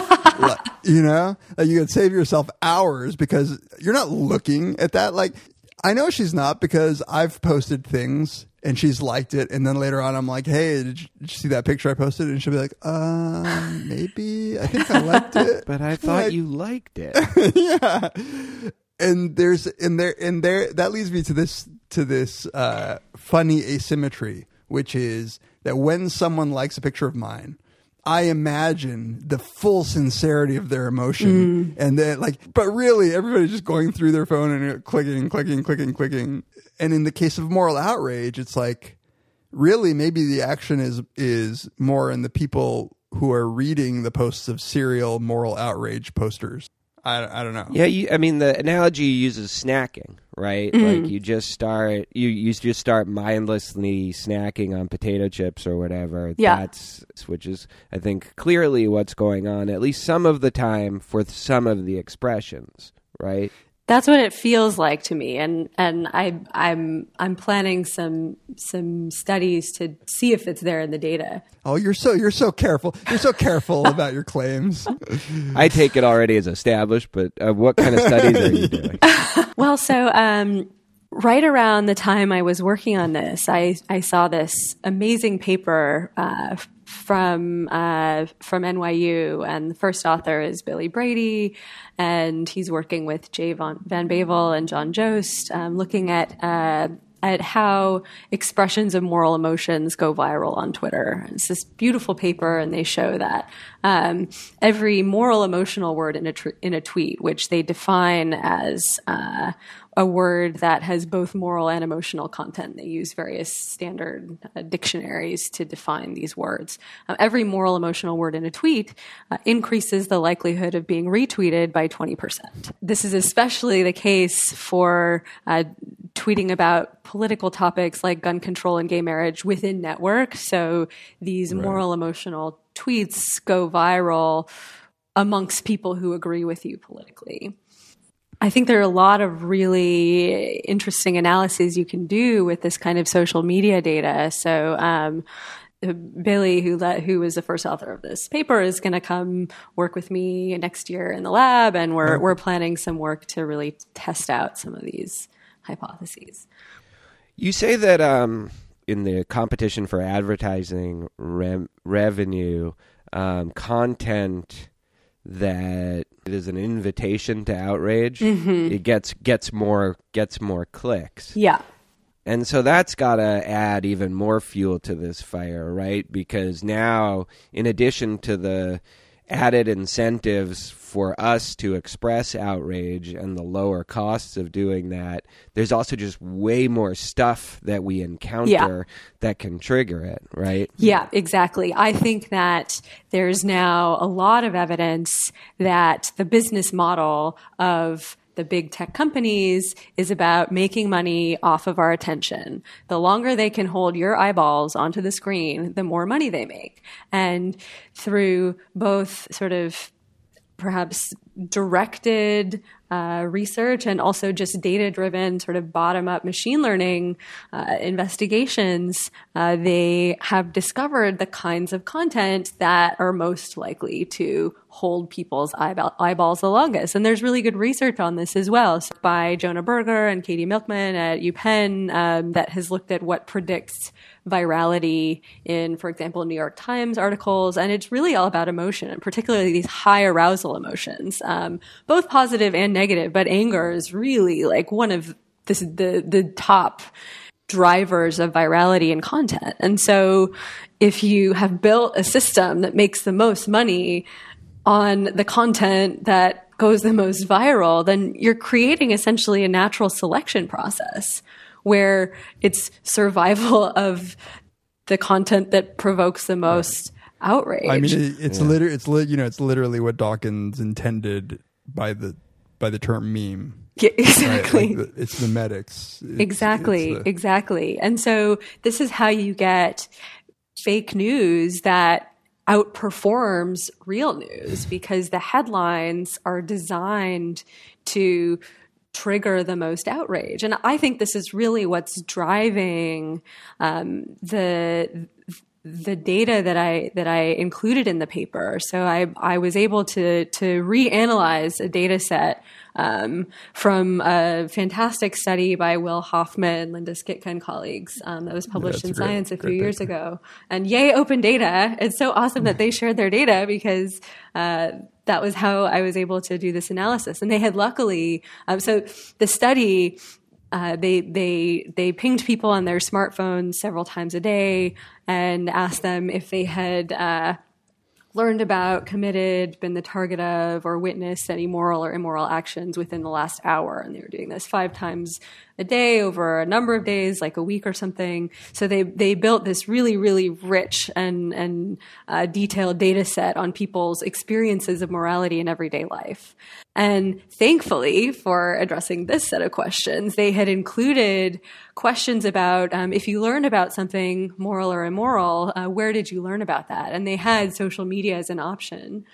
you know, like you could save yourself hours because you're not looking at that. Like, I know she's not because I've posted things and she's liked it, and then later on I'm like, "Hey, did you, did you see that picture I posted?" And she'll be like, uh, maybe. I think I liked it." But I thought Like, you liked it. yeah. And there's and there and there that leads me to this to this uh, funny asymmetry, which is that when someone likes a picture of mine, I imagine the full sincerity of their emotion, and then like, but really, everybody's just going through their phone and clicking, clicking, clicking, clicking. And in the case of moral outrage, it's like really maybe the action is is more in the people who are reading the posts of serial moral outrage posters. I, I don't know. Yeah, you, I mean the analogy you use is snacking, right? Mm-hmm. Like you just start you you just start mindlessly snacking on potato chips or whatever. Yeah. That's which is I think clearly what's going on at least some of the time for some of the expressions, right? That's what it feels like to me, and and I I'm I'm planning some some studies to see if it's there in the data. Oh, you're so you're so careful. You're so careful about your claims. I take it already as established, but uh, what kind of studies are you doing? Well, so um, right around the time I was working on this, I I saw this amazing paper uh, from uh, from NYU, and the first author is Billy Brady, and he's working with Jay Van, Van Bavel and John Jost, um, looking at uh, at how expressions of moral emotions go viral on Twitter. It's this beautiful paper, and they show that um, every moral emotional word in a tr- in a tweet, which they define as uh, a word that has both moral and emotional content. They use various standard uh, dictionaries to define these words. Uh, every moral emotional word in a tweet uh, increases the likelihood of being retweeted by 20%. This is especially the case for uh, tweeting about political topics like gun control and gay marriage within network. So these moral emotional tweets go viral amongst people who agree with you politically. I think there are a lot of really interesting analyses you can do with this kind of social media data. So, um, Billy, who let, who was the first author of this paper, is going to come work with me next year in the lab, and we're we're planning some work to really test out some of these hypotheses. You say that um, in the competition for advertising revenue, um, content that is an invitation to outrage, mm-hmm. it gets gets more gets more clicks. Yeah. And so that's got to add even more fuel to this fire, right? Because now, in addition to the added incentives for us to express outrage and the lower costs of doing that, there's also just way more stuff that we encounter that can trigger it, right? Yeah, exactly. I think that there's now a lot of evidence that the business model of the big tech companies is about making money off of our attention. The longer they can hold your eyeballs onto the screen, the more money they make. And through both sort of perhaps directed uh, research and also just data driven, sort of bottom up machine learning uh, investigations, uh, they have discovered the kinds of content that are most likely to hold people's eyeball- eyeballs the longest. And there's really good research on this as well so by Jonah Berger and Katie Milkman at UPenn um, that has looked at what predicts virality in, for example, New York Times articles. And it's really all about emotion, and particularly these high arousal emotions, um, both positive and negative. But anger is really like one of this, the the top drivers of virality and content. And so, if you have built a system that makes the most money on the content that goes the most viral, then you're creating essentially a natural selection process where it's survival of the content that provokes the most outrage. I mean, it, it's literally it's li- you know it's literally what Dawkins intended by the by the term meme. Yeah, Right? exactly. Like the, it's memetics. It's- exactly it's the- exactly and so this is how you get fake news that outperforms real news because the headlines are designed to trigger the most outrage and i think this is really what's driving um, the the data that I that I included in the paper. So I I was able to to reanalyze a data set um, from a fantastic study by Will Hofmann, Linda Skitka, and colleagues um, that was published in great- Science a few years paper. ago. And yay, open data! It's so awesome that they shared their data because. Uh, that was how I was able to do this analysis, and they had luckily. Um, so the study uh, they they they pinged people on their smartphones several times a day and asked them if they had uh, learned about, committed, been the target of, or witnessed any moral or immoral actions within the last hour. And they were doing this five times a day over a number of days, like a week or something. So they they built this really really rich and and uh, detailed data set on people's experiences of morality in everyday life. And thankfully, for addressing this set of questions, they had included questions about um, if you learned about something moral or immoral, uh, where did you learn about that? And they had social media as an option.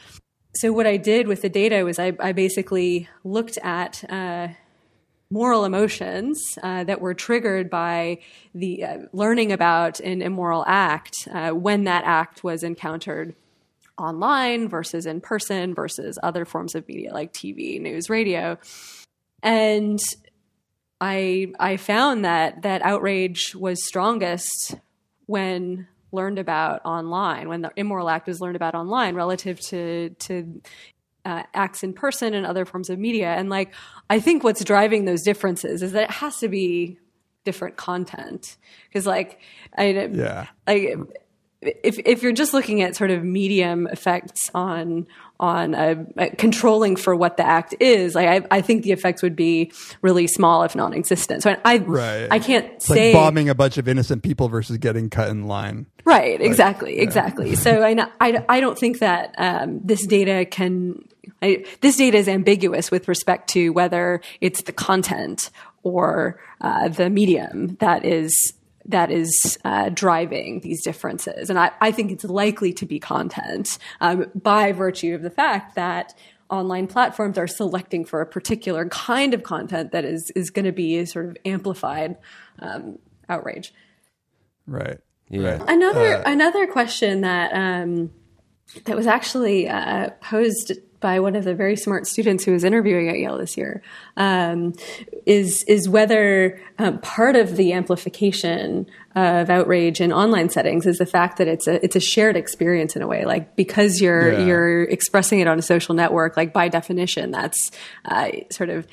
So what I did with the data was I, I basically looked at uh, moral emotions uh, that were triggered by the uh, learning about an immoral act uh, when that act was encountered online versus in person versus other forms of media like TV, news, radio. And I I found that that outrage was strongest when learned about online, when the immoral act was learned about online relative to to uh, acts in person and other forms of media. And like, I think what's driving those differences is that it has to be different content because, like, I Yeah. like if if you're just looking at sort of medium effects on on uh, uh, controlling for what the act is, like I, I think the effects would be really small if non-existent. So I Right. I can't It's say like bombing a bunch of innocent people versus getting cut in line. Right, exactly, exactly. So I, I, I don't think that um, this data can, I, this data is ambiguous with respect to whether it's the content or uh, the medium that is that is uh, driving these differences. And I, I think it's likely to be content um, by virtue of the fact that online platforms are selecting for a particular kind of content that is, is going to be a sort of amplified um, outrage. Right. Yeah. Right. Another another question that um, that was actually uh, posed by one of the very smart students who was interviewing at Yale this year um, is is whether um, part of the amplification of outrage in online settings is the fact that it's a it's a shared experience in a way like because you're Yeah. you're expressing it on a social network like by definition that's uh, sort of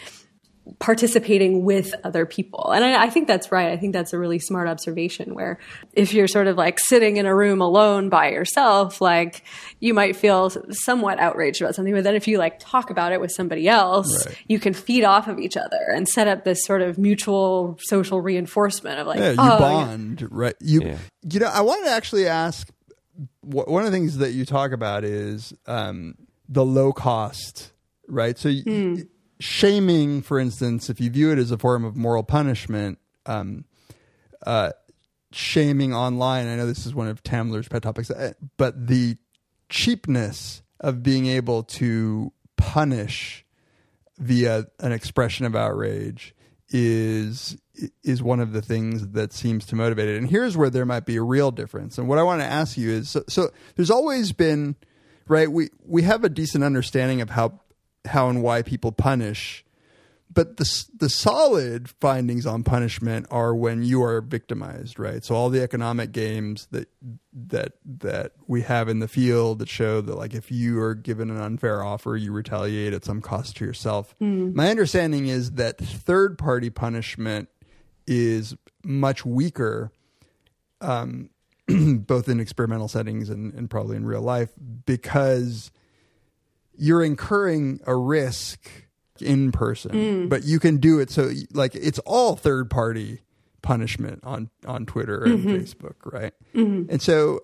participating with other people. And I, I think that's right. I think that's a really smart observation where if you're sort of like sitting in a room alone by yourself, like you might feel somewhat outraged about something. But then if you like talk about it with somebody else, Right. you can feed off of each other and set up this sort of mutual social reinforcement of like, Yeah, you oh, bond, right? You, Yeah. you know, I wanted to actually ask. wh- One of the things that you talk about is um, the low cost, right? So, y- shaming, for instance, if you view it as a form of moral punishment, um, uh, shaming online. I know this is one of Tamler's pet topics, uh, but the cheapness of being able to punish via an expression of outrage is is one of the things that seems to motivate it. And here's where there might be a real difference. And what I want to ask you is so, so there's always been right we we have a decent understanding of how how and why people punish but the the solid findings on punishment are when you are victimized, right? So all the economic games that that that we have in the field that show that like if you are given an unfair offer, you retaliate at some cost to yourself. My understanding is that third party punishment is much weaker, um, both in experimental settings and, and probably in real life, because you're incurring a risk in person, but you can do it. So like it's all third party punishment on, on Twitter and Facebook. Right. And so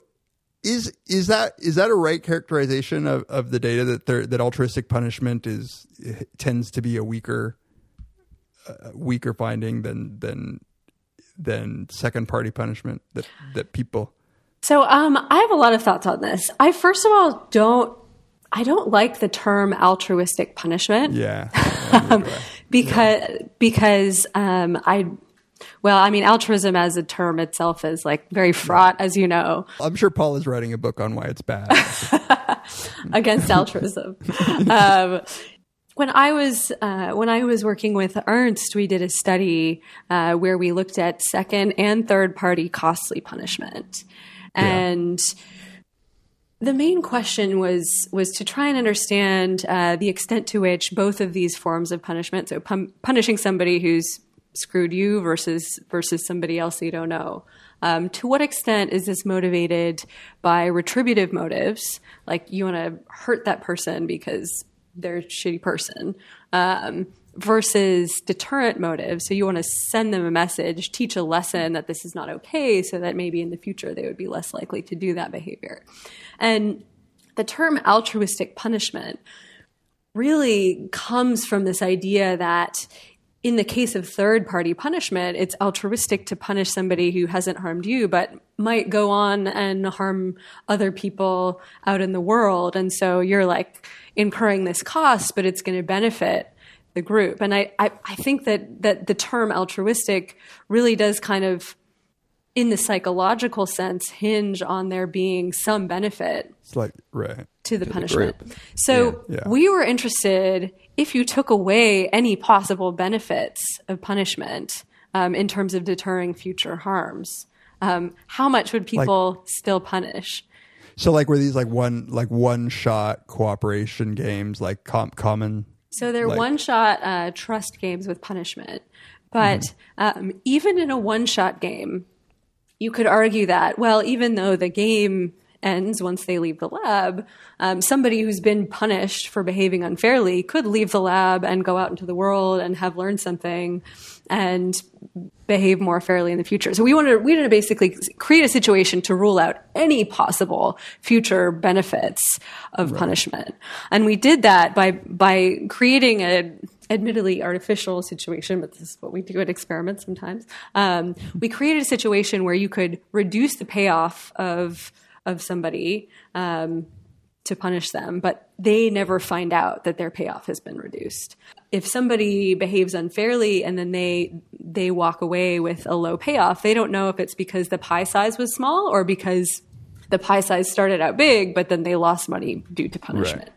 is, is that, is that a right characterization of, of the data that there, that altruistic punishment is, tends to be a weaker, uh, weaker finding than, than, than second party punishment that, that people, So um, I have a lot of thoughts on this. I first of all don't I don't like the term altruistic punishment. yeah. because because um, I well, I mean, altruism as a term itself is like very fraught, as you know, I'm sure Paul is writing a book on why it's bad. against altruism. um, when I was uh, when I was working with Ernst, we did a study uh, where we looked at second and third party costly punishment, and the main question was was to try and understand uh, the extent to which both of these forms of punishment, so pun- punishing somebody who's screwed you versus versus somebody else you don't know. Um, to what extent is this motivated by retributive motives, like you want to hurt that person because they're a shitty person, um, versus deterrent motives? So you want to send them a message, teach a lesson that this is not okay, so that maybe in the future they would be less likely to do that behavior. And the term altruistic punishment really comes from this idea that in the case of third party punishment, it's altruistic to punish somebody who hasn't harmed you, but might go on and harm other people out in the world. And so you're like incurring this cost, but it's going to benefit the group. And I, I, I think that, that the term altruistic really does kind of, in the psychological sense, hinge on there being some benefit it's like, right. to the punishment. group. So Yeah. Yeah. we were interested if you took away any possible benefits of punishment um, in terms of deterring future harms. um, how much would people still punish? So like were these like one like one shot cooperation games like com- common? So they're Like- one shot uh, trust games with punishment. But um, even in a one shot game, you could argue that, well, even though the game ends once they leave the lab, um, somebody who's been punished for behaving unfairly could leave the lab and go out into the world and have learned something and behave more fairly in the future. So we wanted we wanted to basically create a situation to rule out any possible future benefits of punishment. And we did that by by creating a admittedly artificial situation, but this is what we do at experiments sometimes. Um, we created a situation where you could reduce the payoff of of somebody um, to punish them, but they never find out that their payoff has been reduced. If somebody behaves unfairly and then they they walk away with a low payoff, they don't know if it's because the pie size was small or because the pie size started out big, but then they lost money due to punishment.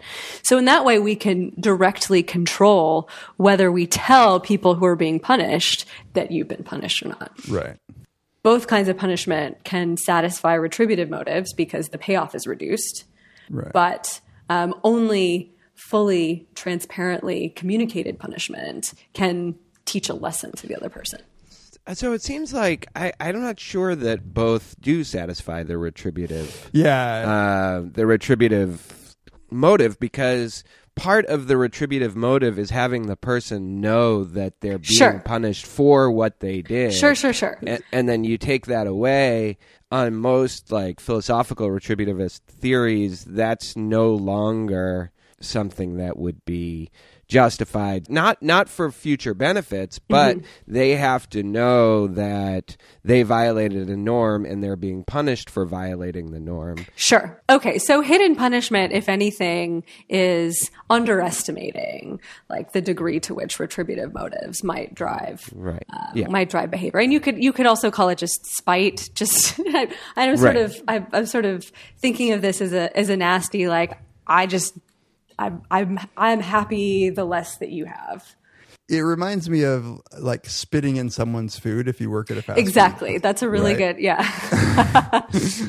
So in that way, we can directly control whether we tell people who are being punished that you've been punished or not Right. both kinds of punishment can satisfy retributive motives because the payoff is reduced, Right. but um, only fully transparently communicated punishment can teach a lesson to the other person. So it seems like I, I'm not sure that both do satisfy the retributive Yeah. uh, the retributive motive because part of the retributive motive is having the person know that they're being Sure. punished for what they did. Sure, sure, sure. And, and then you take that away on most like philosophical retributivist theories. That's no longer something that would be justified not not for future benefits but they have to know that they violated a norm and they're being punished for violating the norm Sure. Okay. So hidden punishment, if anything, is underestimating like the degree to which retributive motives might drive Right. uh, Yeah. might drive behavior. And you could you could also call it just spite. Just I, I'm sort Right. of I'm, I'm sort of thinking of this as a as a nasty like I just I'm I'm I'm happy the less that you have. it reminds me of like spitting in someone's food if you work at a fast food. Exactly. That's a really Right. good yeah.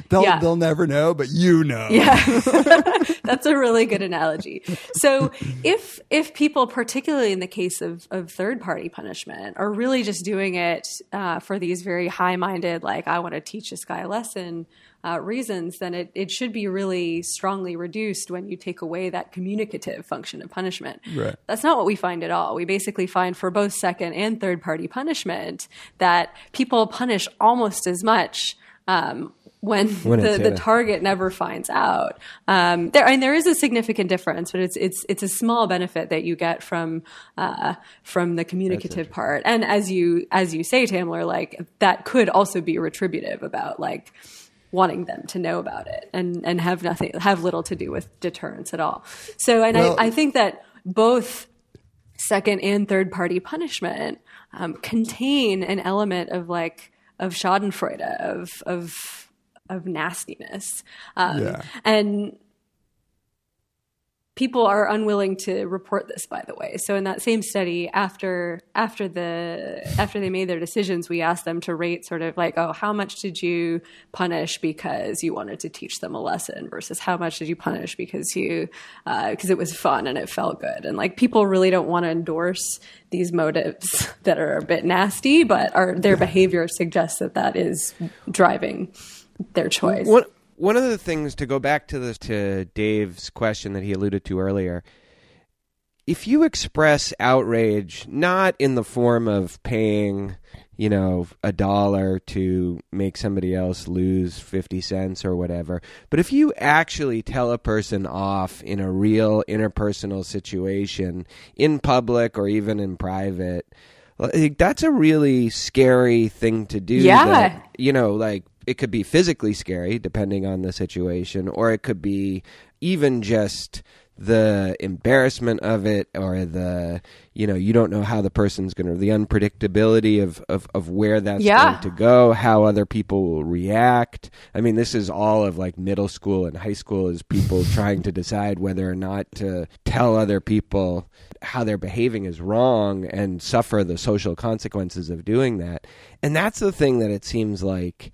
They'll Yeah. they'll never know, but you know. Yeah. That's a really good analogy. So if if people, particularly in the case of, of third party punishment, are really just doing it uh, for these very high minded, like I want to teach this guy a lesson uh, reasons, then it, it should be really strongly reduced when you take away that communicative function of punishment. Right. That's not what we find at all. We basically find for both second and third party punishment that people punish almost as much um, when, When the, the target never finds out. Um, there, and there is a significant difference, but it's it's it's a small benefit that you get from uh, from the communicative part. And as you as you say, Tamler, like that could also be retributive about like wanting them to know about it and and have nothing have little to do with deterrence at all. So, and Well- I, I think that both second and third party punishment um, contain an element of like of Schadenfreude of of of nastiness, um, Yeah. and people are unwilling to report this. By the way, so in that same study, after after the after they made their decisions, we asked them to rate sort of like, oh, how much did you punish because you wanted to teach them a lesson versus how much did you punish because you uh, because it was fun and it felt good, and like people really don't want to endorse these motives that are a bit nasty, but are their behavior suggests that that is driving their choice. One one of the things to go back to this to Dave's question that he alluded to earlier. If you express outrage not in the form of paying, you know, a dollar to make somebody else lose 50 cents or whatever, but if you actually tell a person off in a real interpersonal situation in public or even in private, like, that's a really scary thing to do. Yeah. that- you know, like it could be physically scary depending on the situation, or it could be even just the embarrassment of it or the you know you don't know how the person's going to the unpredictability of, of of where that's Yeah. going to go how other people will react i mean this is all of like middle school and high school is people trying to decide whether or not to tell other people how they're behaving is wrong and suffer the social consequences of doing that and that's the thing that it seems like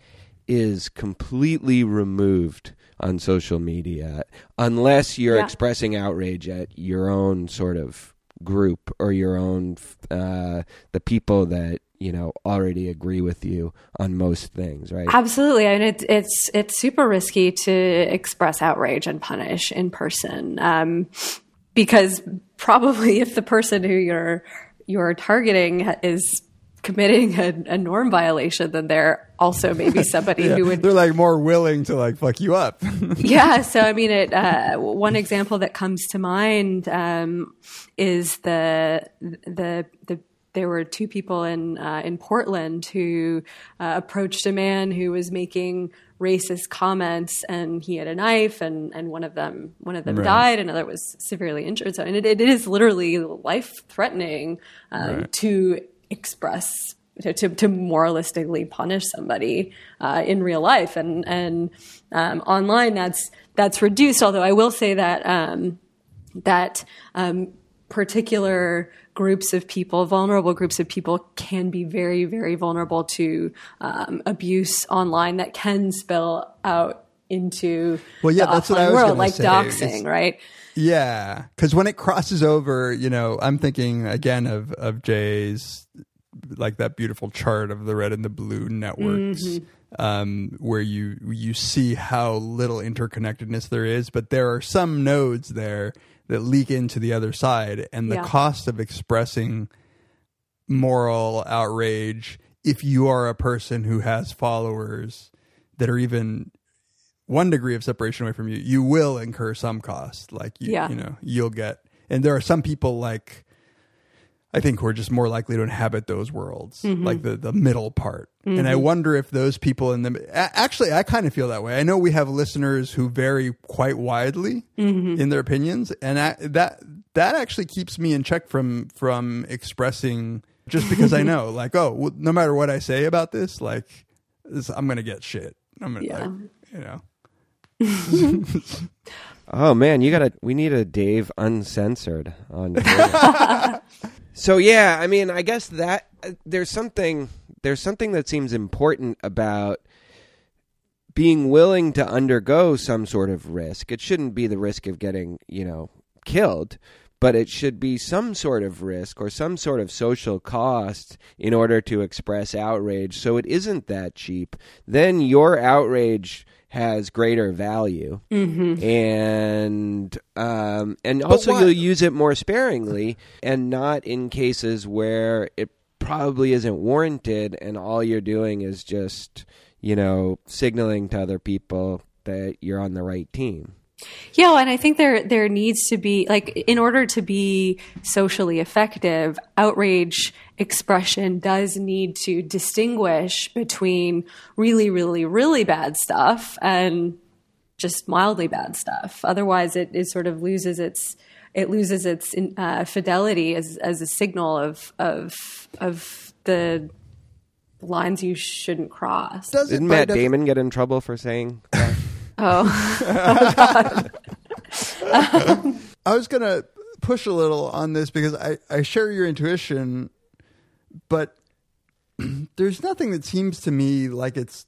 is completely removed on social media unless you're Yeah. expressing outrage at your own sort of group or your own uh, the people that you know already agree with you on most things right Absolutely. I mean, it, it's it's super risky to express outrage and punish in person um, because probably if the person who you're you're targeting is committing a, a norm violation, then they're also maybe somebody Yeah, who would they're like more willing to like fuck you up. yeah. So I mean, it. Uh, one example that comes to mind um, is the the the. There were two people in uh, in Portland who uh, approached a man who was making racist comments, and he had a knife, and, and one of them one of them Right. died, another was severely injured. So, and it, it is literally life threatening um, Right. to express to, to, moralistically punish somebody uh, in real life. And and um, online that's that's reduced. Although I will say that um, that um, particular groups of people vulnerable groups of people can be very very vulnerable to um, abuse online that can spill out into Well, yeah, the that's what I was world like say. doxing It's- right Yeah, because when it crosses over, you know, I'm thinking again of of Jay's like that beautiful chart of the red and the blue networks, Mm-hmm. um, where you you see how little interconnectedness there is, but there are some nodes there that leak into the other side, and the Yeah. cost of expressing moral outrage if you are a person who has followers that are even one degree of separation away from you, you will incur some cost. Like you, Yeah. you know, you'll get, and there are some people like, I think who are just more likely to inhabit those worlds, Mm-hmm. like the the middle part. And I wonder if those people in the actually, I kind of feel that way. I know we have listeners who vary quite widely Mm-hmm. in their opinions, and I, that that actually keeps me in check from from expressing just because I know, like, oh, well, no matter what I say about this, like, this, I'm gonna get shit. I'm gonna, Yeah. like, you know. Oh man, you gotta. We need a Dave uncensored on. So yeah, I mean, I guess that uh, there's something there's something that seems important about being willing to undergo some sort of risk. It shouldn't be the risk of getting you know killed, but it should be some sort of risk or some sort of social cost in order to express outrage. So it isn't that cheap. Then your outrage has greater value. And um, and also you'll use it more sparingly and not in cases where it probably isn't warranted and all you're doing is just you know signaling to other people that you're on the right team Yeah, and I think there there needs to be like in order to be socially effective, outrage expression does need to distinguish between really, really, really bad stuff and just mildly bad stuff. Otherwise, it, it sort of loses its it loses its uh, fidelity as as a signal of of of the lines you shouldn't cross. Does didn't by matt defi- damon get in trouble for saying that? Oh, oh I was gonna push a little on this because I, I share your intuition, but there's nothing that seems to me like it's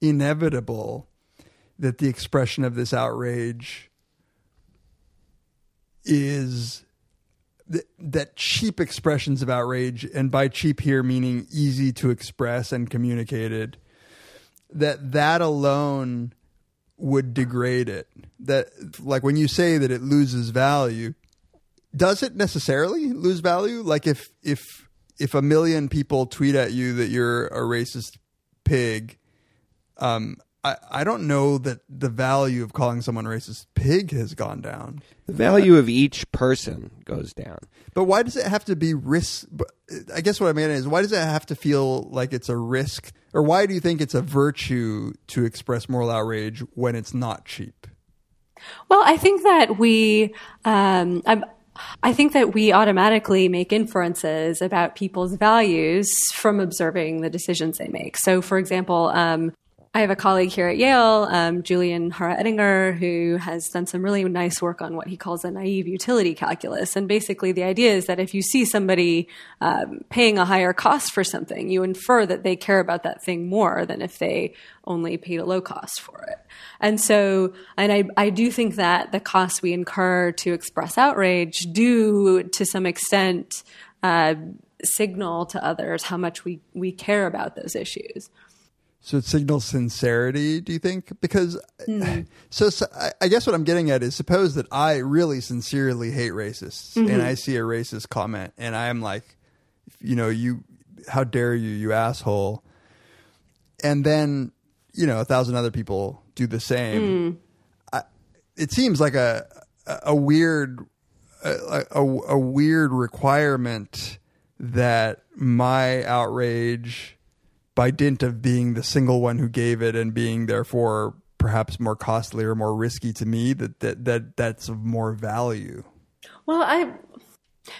inevitable that the expression of this outrage is th- that cheap expressions of outrage, and by cheap here meaning easy to express and communicated, that that alone would degrade it. That like when you say that it loses value, does it necessarily lose value? Like if if if a million people tweet at you that you're a racist pig, um, I I don't know that the value of calling someone a racist pig has gone down. the value of each person goes down But why does it have to be risk? I guess what I mean is why does it have to feel like it's a risk, or why do you think it's a virtue to express moral outrage when it's not cheap? Well, I think that we, um, I'm, I think that we automatically make inferences about people's values from observing the decisions they make. So, for example, um, I have a colleague here at Yale, um, Julian Jara-Ettinger, who has done some really nice work on what he calls a naive utility calculus. And basically, the idea is that if you see somebody um, paying a higher cost for something, you infer that they care about that thing more than if they only paid a low cost for it. And so, and I, I do think that the costs we incur to express outrage do, to some extent, uh, signal to others how much we, we care about those issues. So it signals sincerity, do you think? Because, hmm. so, so I, I guess what I'm getting at is suppose that I really sincerely hate racists and mm-hmm. I see a racist comment and I am like, you know, you, how dare you, you asshole. And then, you know, a thousand other people do the same. Hmm. I, it seems like a, a a weird, a, a, a weird requirement that my outrage by dint of being the single one who gave it and being therefore perhaps more costly or more risky to me that that, that that's of more value Well, I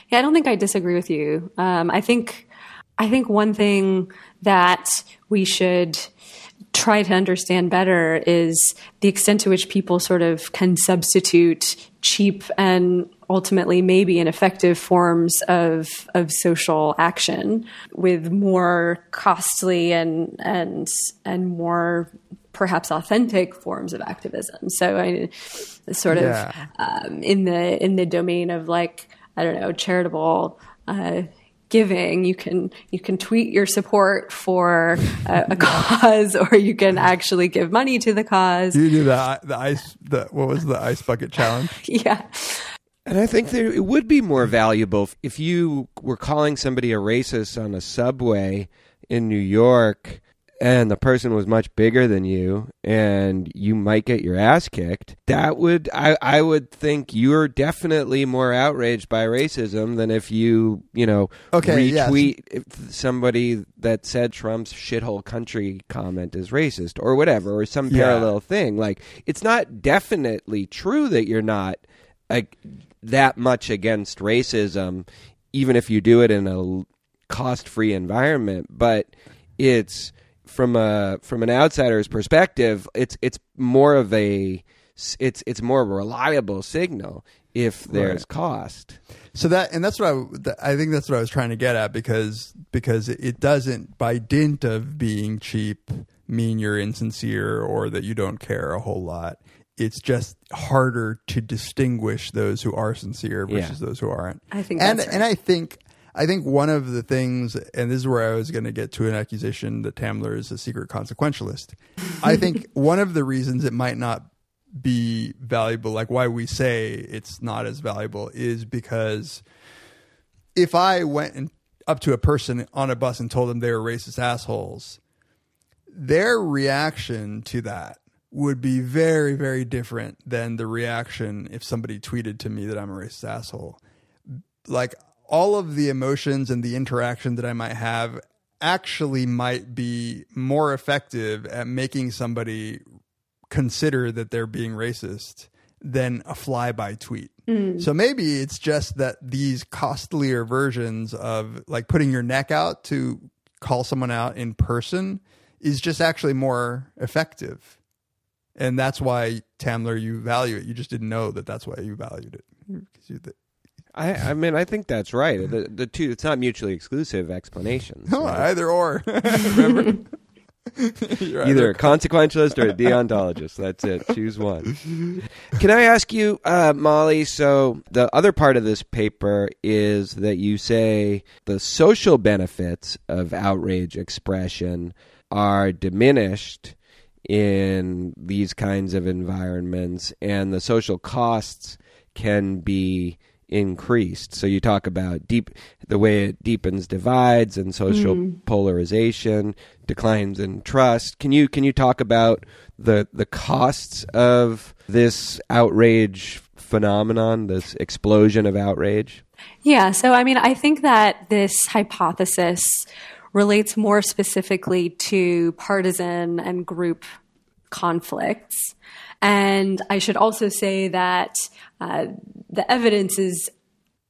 yeah, I don't think I disagree with you. Um, I think I think one thing that we should try to understand better is the extent to which people sort of can substitute cheap and ultimately maybe ineffective forms of of social action with more costly and and and more perhaps authentic forms of activism. So I sort of Yeah. um, in the in the domain of like I don't know charitable uh, giving. You can you can tweet your support for a, a cause, or you can actually give money to the cause. you do the the ice the what was the ice bucket challenge Yeah, And I think that it would be more valuable if- if you were calling somebody a racist on a subway in New York and the person was much bigger than you and you might get your ass kicked. That would I, I would think you're definitely more outraged by racism than if you, you know, Okay, retweet if somebody that said Trump's shithole country comment is racist or whatever or some Yeah. parallel thing. Like it's not definitely true that you're not like that much against racism, even if you do it in a cost-free environment. But it's from a from an outsider's perspective, it's it's more of a it's it's more of a reliable signal if there's Right. cost. So that and that's what I I think that's what I was trying to get at because because it doesn't by dint of being cheap mean you're insincere or that you don't care a whole lot. It's just harder to distinguish those who are sincere versus Yeah. those who aren't. I think and that's right. and I think I think one of the things, and this is where I was going to get to an accusation that Tamler is a secret consequentialist. I think one of the reasons it might not be valuable, like why we say it's not as valuable, is because if I went and up to a person on a bus and told them they were racist assholes, their reaction to that would be very, very different than the reaction if somebody tweeted to me that I'm a racist asshole. Like all of the emotions and the interaction that I might have actually might be more effective at making somebody consider that they're being racist than a flyby tweet. Mm. So maybe it's just that these costlier versions of like putting your neck out to call someone out in person is just actually more effective. And that's why Tamler you value it. You just didn't know that that's why you valued it. you- the- I, I mean, I think that's right. The, the two, it's not mutually exclusive explanations. No, right? either or. Remember? You're Either a consequentialist or a deontologist. That's it. Choose one. Can I ask you, uh, Molly? So the other part of this paper is that you say the social benefits of outrage expression are diminished in these kinds of environments, and the social costs can be increased. So you talk about deep the way it deepens divides and social mm. polarization, declines in trust. Can you can you talk about the the costs of this outrage phenomenon, this explosion of outrage? Yeah, so I mean, I think that this hypothesis relates more specifically to partisan and group conflicts. And I should also say that uh, the evidence is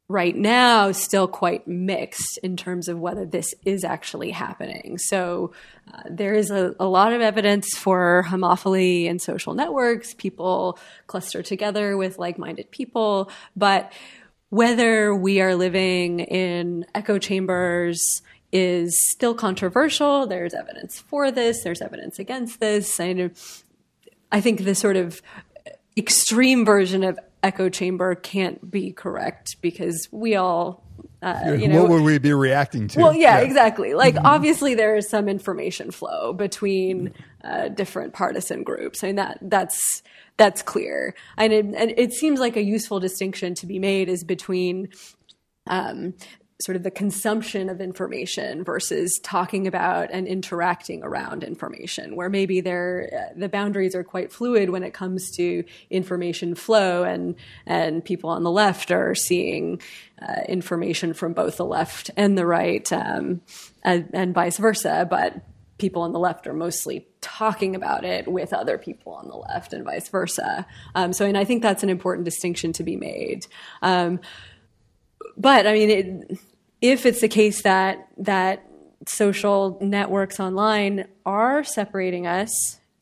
right now still quite mixed in terms of whether this is actually happening. So uh, there is a, a lot of evidence for homophily in social networks. People cluster together with like minded people. But whether we are living in echo chambers is still controversial. There's evidence for this, there's evidence against this. I, I think the sort of extreme version of echo chamber can't be correct because we all uh, you know. what would we be reacting to? well yeah, exactly. Like obviously there is some information flow between uh, different partisan groups. I mean that that's that's clear. And it, and it seems like a useful distinction to be made is between um, sort of the consumption of information versus talking about and interacting around information where maybe there uh, the boundaries are quite fluid when it comes to information flow and and people on the left are seeing uh, information from both the left and the right um, and, and vice versa but people on the left are mostly talking about it with other people on the left and vice versa. Um, so and i think that's an important distinction to be made. Um, but I mean, it, if it's the case that that social networks online are separating us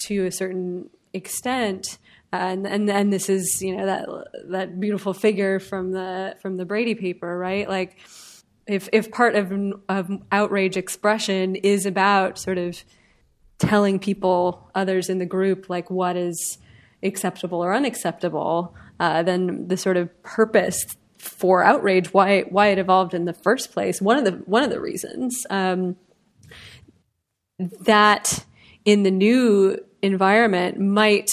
to a certain extent, and and and this is you know that that beautiful figure from the from the Brady paper, right? Like, if if part of of outrage expression is about sort of telling people others in the group like what is acceptable or unacceptable, uh, then the sort of purpose for outrage, why why it evolved in the first place. One of the one of the reasons um, that in the new environment might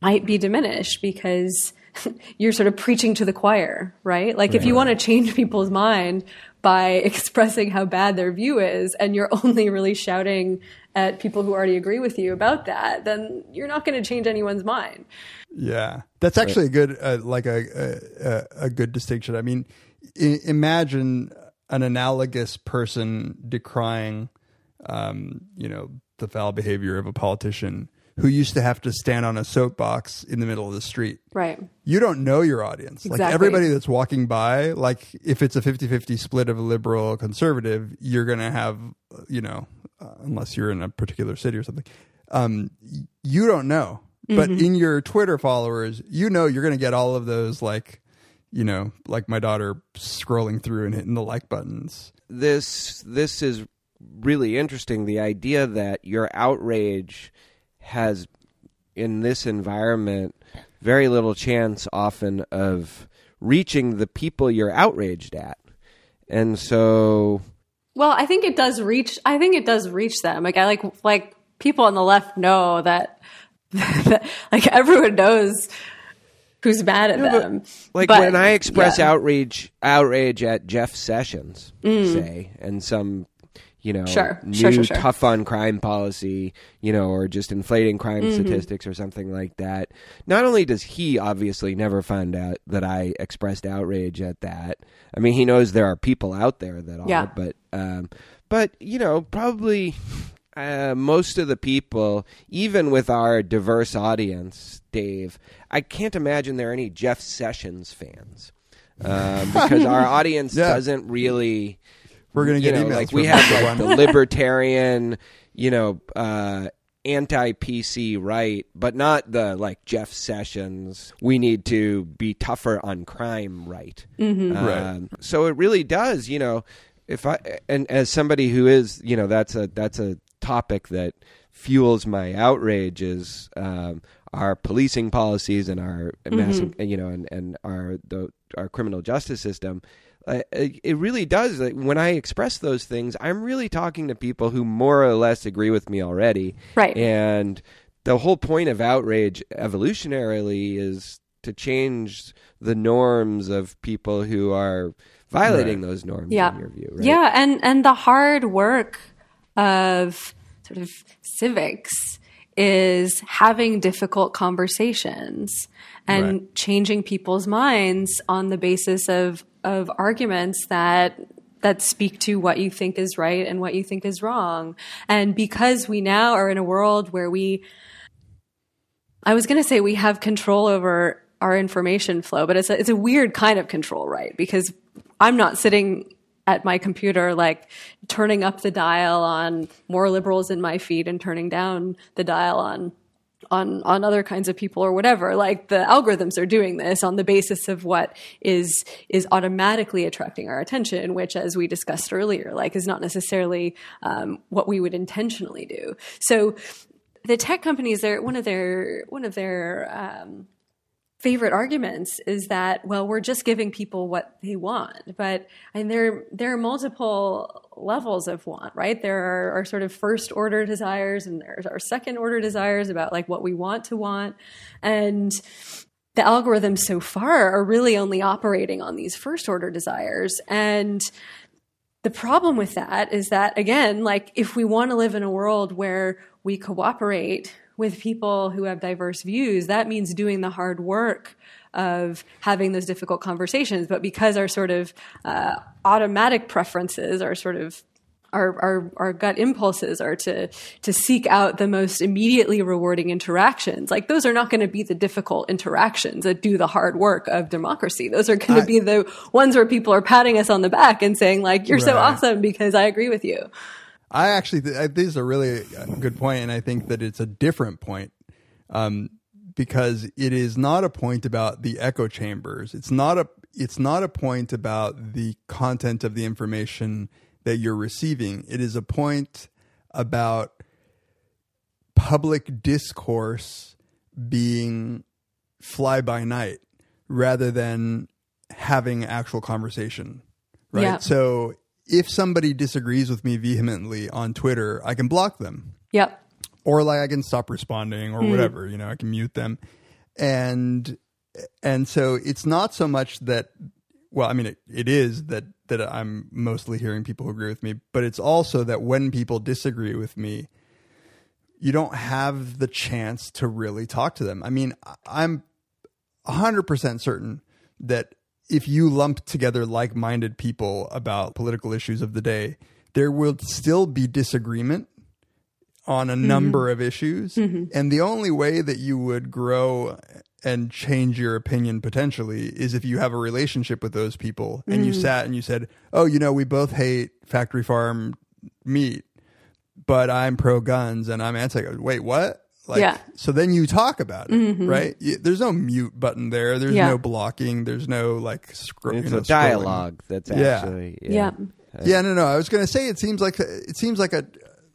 might be diminished because you're sort of preaching to the choir, right? Like if you want to change people's mind by expressing how bad their view is and you're only really shouting at people who already agree with you about that, then you're not going to change anyone's mind. Yeah, that's actually a good, uh, like a, a a good distinction. I mean, I- imagine an analogous person decrying, um, you know, the foul behavior of a politician who used to have to stand on a soapbox in the middle of the street. Right. You don't know your audience. Like everybody that's walking by, like if it's a 50-50 split of a liberal conservative, you're going to have, you know, uh, unless you're in a particular city or something. Um, you don't know. But in your Twitter followers, you know you're going to get all of those like, you know, like my daughter scrolling through and hitting the like buttons. this this is really interesting the idea that your outrage has in this environment very little chance often of reaching the people you're outraged at and so Well, I think it does reach. I think it does reach them. Like I like like people on the left know that, that like everyone knows who's mad at them. like But, when i express yeah. outrage outrage at jeff sessions mm. say and some you know. Sure, new sure, sure, sure. tough on crime policy you know or just inflating crime Mm-hmm. statistics or something like that not only does he obviously never find out that i expressed outrage at that i mean he knows there are people out there that are Yeah. but um but you know probably uh, most of the people, even with our diverse audience, Dave, I can't imagine there are any Jeff Sessions fans um, because our audience Yeah. doesn't really. We're gonna you get know, emails like we have like the libertarian, you know, uh, anti PC right, but not the like Jeff Sessions. We need to be tougher on crime right. Mm-hmm. Um, Right. So it really does, you know. If I and as somebody who is, you know, that's a that's a topic that fuels my outrage is um, our policing policies and our mass, you know, and, and our the our criminal justice system. Uh, it it really does. Like, when I express those things, I'm really talking to people who more or less agree with me already. Right. And the whole point of outrage evolutionarily is to change the norms of people who are violating those norms yeah. in your view, right? Yeah, and and the hard work of sort of civics is having difficult conversations and Right. changing people's minds on the basis of of arguments that that speak to what you think is right and what you think is wrong. And because we now are in a world where we I was going to say we have control over our information flow. But it's a, it's a weird kind of control, right? Because I'm not sitting at my computer like turning up the dial on more liberals in my feed and turning down the dial on on on other kinds of people or whatever like the algorithms are doing this on the basis of what is is automatically attracting our attention which as we discussed earlier like is not necessarily um, what we would intentionally do. So the tech companies they're one of their one of their um, favorite arguments is that well we're just giving people what they want but and there there are multiple levels of want right? There are, our sort of first order desires and there's our second order desires about like what we want to want. And the algorithms so far are really only operating on these first order desires. And the problem with that is that again like if we want to live in a world where we cooperate with people who have diverse views, that means doing the hard work of having those difficult conversations. But because our sort of uh, automatic preferences are sort of our, our, our gut impulses are to to seek out the most immediately rewarding interactions. Like those are not going to be the difficult interactions that do the hard work of democracy. Those are going to be the ones where people are patting us on the back and saying like, "You're so awesome because I agree with you." I actually, th- I- this is a really uh, good point, and I think that it's a different point um, because it is not a point about the echo chambers. It's not a, it's not a point about the content of the information that you're receiving. It is a point about public discourse being fly by night rather than having actual conversation. Right. Yeah. So if somebody disagrees with me vehemently on Twitter, I can block them Yep. Or like I can stop responding or hmm. whatever, you know, I can mute them. And and so it's not so much that well, I mean it, it is that that I'm mostly hearing people who agree with me, but it's also that when people disagree with me, you don't have the chance to really talk to them. I mean, I'm 100% certain that if you lump together like minded people about political issues of the day, there will still be disagreement on a mm-hmm. number of issues. Mm-hmm. And the only way that you would grow and change your opinion potentially is if you have a relationship with those people and you mm-hmm. sat and you said, Oh, you know, we both hate factory farm meat, but I'm pro guns and I'm anti guns. Wait, what? Like, Yeah. so then you talk about it, right? There's no mute button there. There's Yeah. no blocking. There's no like, scro- It's you know, a scrolling. dialogue that's Yeah. actually Yeah. Yeah, no, no. I was going to say it seems like it seems like a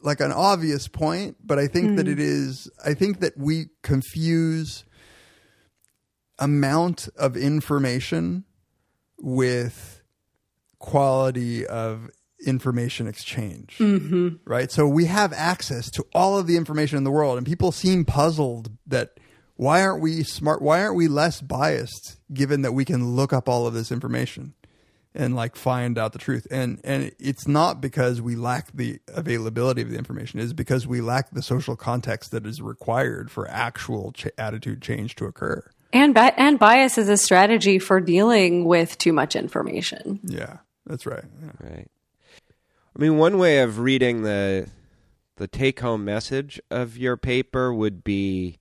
like an obvious point, but I think that it is. I think that we confuse amount of information with quality of information exchange. Mm-hmm. Right. So we have access to all of the information in the world, and people seem puzzled that why aren't we smart? Why aren't we less biased, given that we can look up all of this information? And like find out the truth and and it's not because we lack the availability of the information it's because we lack the social context that is required for actual ch- attitude change to occur And bi- and bias is a strategy for dealing with too much information. yeah that's right yeah. Right. I mean, one way of reading the the take home message of your paper would be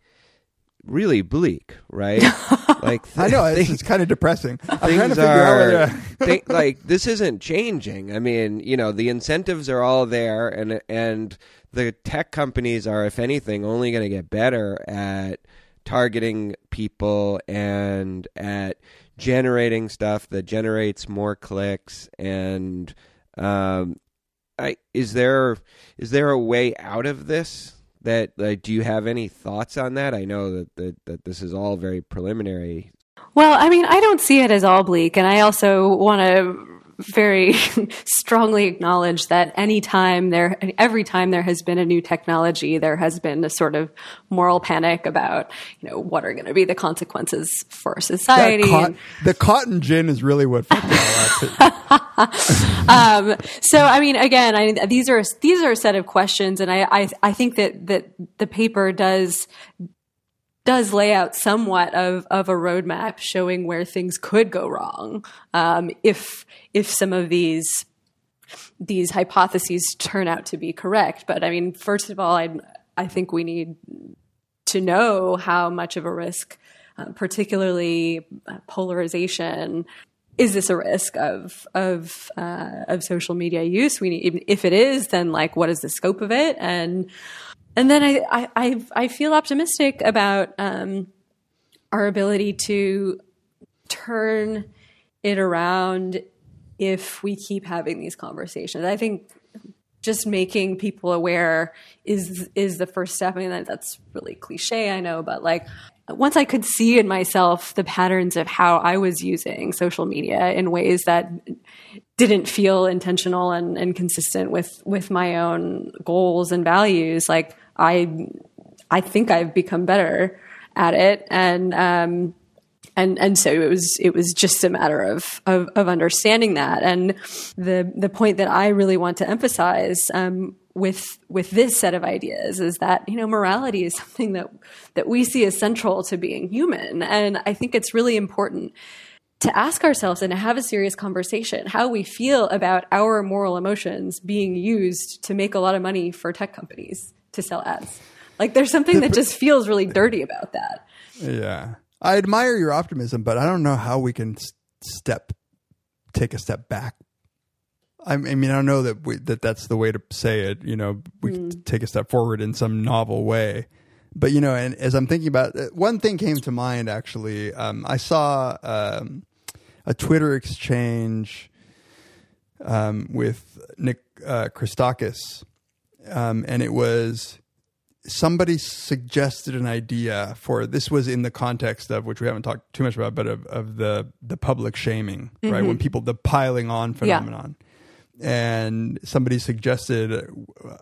really bleak, right? like i know it's, it's kind of depressing i'm things are thi- like this isn't changing. I mean, you know, the incentives are all there, and and the tech companies are, if anything, only going to get better at targeting people and at generating stuff that generates more clicks and um I is there is there a way out of this that like do you have any thoughts on that? I know that that, that this is all very preliminary. Well, I mean, I don't see it as all bleak, and I also want to very strongly acknowledge that any time there, every time there has been a new technology, there has been a sort of moral panic about, you know, what are going to be the consequences for society. cot- the cotton gin is really what fucked it all up. um, so I mean, again, I, these are these are a set of questions, and I, I I think that that the paper does does lay out somewhat of of a roadmap showing where things could go wrong um, if if some of these these hypotheses turn out to be correct. But I mean, first of all, I I think we need to know how much of a risk uh, particularly uh, polarization. Is this a risk of of uh, of social media use? We need, if it is, then like what is the scope of it? And and then I I I, I feel optimistic about um, our ability to turn it around if we keep having these conversations. I think just making people aware is is the first step. I mean, that's really cliche, I know, but like once I could see in myself the patterns of how I was using social media in ways that didn't feel intentional and, and consistent with with my own goals and values, like I I think I've become better at it, and um, and and so it was it was just a matter of, of of, understanding that. And the the point that I really want to emphasize um, with with this set of ideas is that you know morality is something that that we see as central to being human. And I think it's really important to ask ourselves and to have a serious conversation how we feel about our moral emotions being used to make a lot of money for tech companies to sell ads. Like there's something that just feels really dirty about that. Yeah. I admire your optimism, but I don't know how we can step, take a step back. I, mean, I don't know that we, that that's the way to say it. You know, we can take a step forward in some novel way. But you know, and as I'm thinking about it, one thing came to mind actually. Um, I saw um, a Twitter exchange um, with Nick uh, Christakis, um, and it was somebody suggested an idea for this was in the context of which we haven't talked too much about, but of, of the the public shaming, right? Mm-hmm. When people the piling on phenomenon. And somebody suggested a,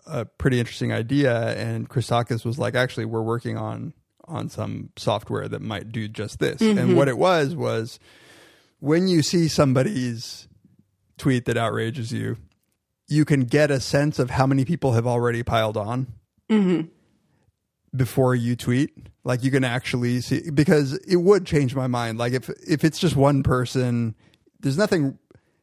a pretty interesting idea, and Christakis was like, "Actually, we're working on on some software that might do just this." And mm-hmm. what it was was when you see somebody's tweet that outrages you, you can get a sense of how many people have already piled on mm-hmm. Before you tweet. Like you can actually see because it would change my mind. Like if if it's just one person, there's nothing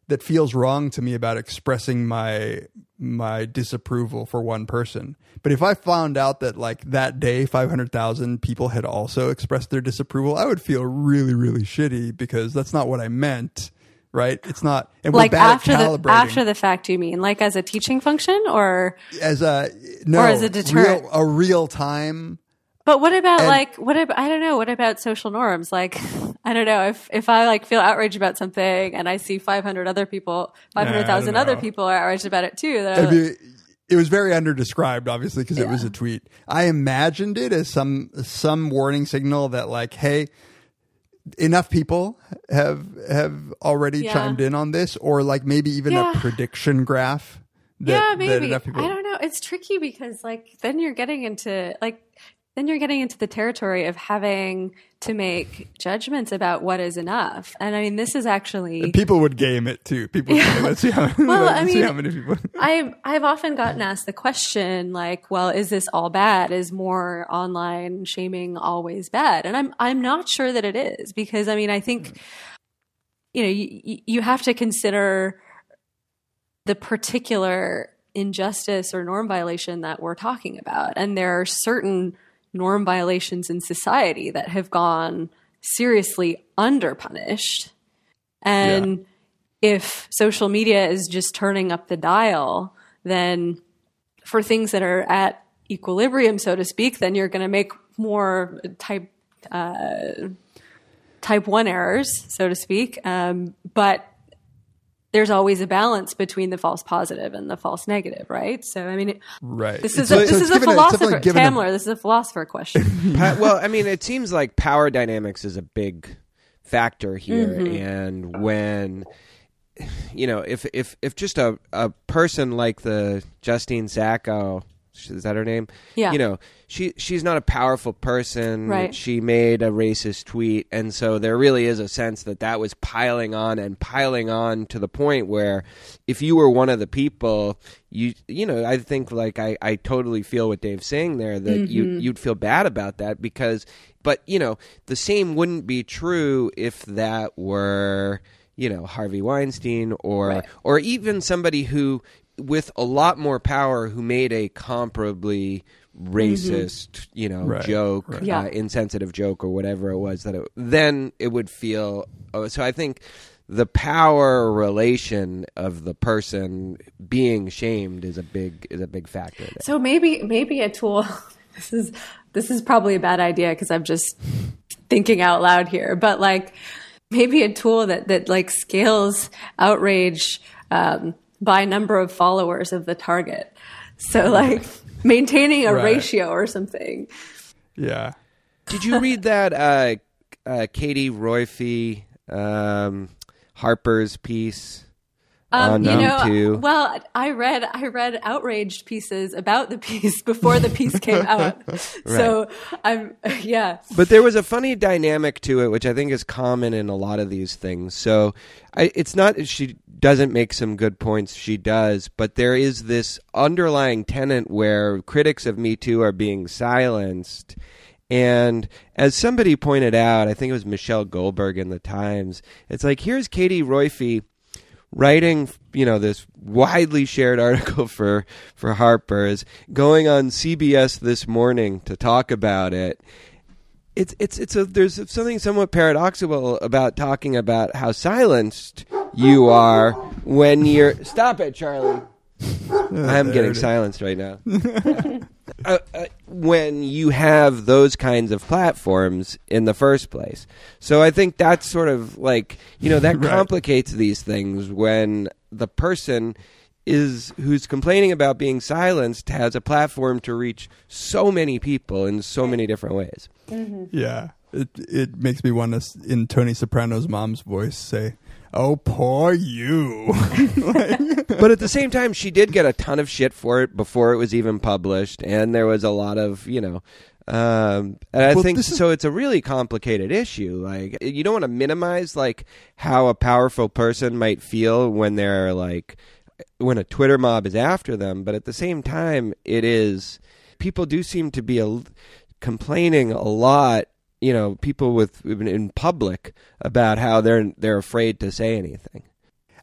that feels wrong to me about expressing my my disapproval for one person. But if I found out that like that day 500,000 people had also expressed their disapproval, I would feel really really shitty because that's not what I meant, right? It's not and we're like bad after at the after the fact you mean? Like as a teaching function or as a no Or as a deterrent. real, a real time. But what about And- like what about I don't know what about social norms? Like I don't know if if I like feel outraged about something and I see 500 other people 500,000 don't other people are outraged about it too I it was very underdescribed, obviously, because it was a tweet. I imagined it as some some warning signal that, like, hey, enough people have have already Yeah. chimed in on this, or like maybe even Yeah. a prediction graph. That, yeah maybe people. I don't know it's tricky because like then you're getting into like then you're getting into the territory of having to make judgments about what is enough and I mean this is actually People would game it too. People, would say, let's see how, Well, let's I see mean- how many people. I've I've often gotten asked the question like, well, is this all bad? Is more online shaming always bad? And I'm I'm not sure that it is because I mean I think mm. you know you you have to consider the particular injustice or norm violation that we're talking about, and there are certain norm violations in society that have gone seriously underpunished, and if social media is just turning up the dial, then for things that are at equilibrium, so to speak, then you're going to make more type uh, type one errors, so to speak. Um, but there's always a balance between the false positive and the false negative, right? So, I mean, it, Right. this is So- a, this it's is a given it's definitely philosopher, given a- This is a philosopher question. Pa- well, I mean, it seems like power dynamics is a big factor here, Mm-hmm. and when you know, if if if just a a person like the Justine Sacco. Is that her name? Yeah. You know, she she's not a powerful person. Right. She made a racist tweet, and so there really is a sense that that was piling on and piling on to the point where, if you were one of the people, you you know, I think like I I totally feel what Dave's saying there that you mm-hmm. you'd feel bad about that because, but you know, the same wouldn't be true if that were you know Harvey Weinstein or Right. or even somebody who with a lot more power who made a comparably racist, you know, Right, joke, right. Yeah. uh, insensitive joke, or whatever it was that it, then it would feel. Oh, so I think the power relation of the person being shamed is a big is a big factor. There. So maybe maybe a tool. This is this is probably a bad idea because I'm just thinking out loud here. But like maybe a tool that that like scales outrage um, by number of followers of the target. So like maintaining a Right. ratio or something. Yeah. Did you read that uh, uh, Katie Roiphe um, Harper's piece Um, on you know, too? well, I read I read outraged pieces about the piece before the piece came out. So I'm yeah. But there was a funny dynamic to it, which I think is common in a lot of these things. So I, it's not that she doesn't make some good points; she does. But there is this underlying tenet where critics of Me Too are being silenced. And as somebody pointed out, I think it was Michelle Goldberg in the Times. It's like here's Katie Roiphe writing you know this widely shared article for for Harper's going on CBS this morning to talk about it. It's it's it's a there's something somewhat paradoxical about talking about how silenced you are when you're stop it Charlie I'm getting silenced right now uh, uh, when you have those kinds of platforms in the first place. So I think that's sort of like, you know, that Right. complicates these things when the person is who's complaining about being silenced has a platform to reach so many people in so many different ways. Yeah. It it makes me want to, in Tony Soprano's mom's voice, say, "Oh, poor you." but at the same time, she did get a ton of shit for it before it was even published, and there was a lot of you know. Um, and I Well, think is- so. It's a really complicated issue. Like you don't want to minimize like how a powerful person might feel when they're like when a Twitter mob is after them, but at the same time, it is people do seem to be a, complaining a lot. You know, people with in public about how they're they're afraid to say anything.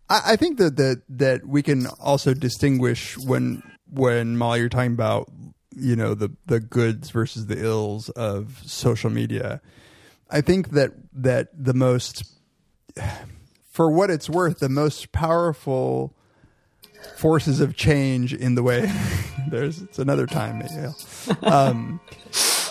I, I think that, that that we can also distinguish when when Molly you're talking about you know the the goods versus the ills of social media. I think that that the most for what it's worth, the most powerful forces of change in the way there's it's another time at Yale. Um,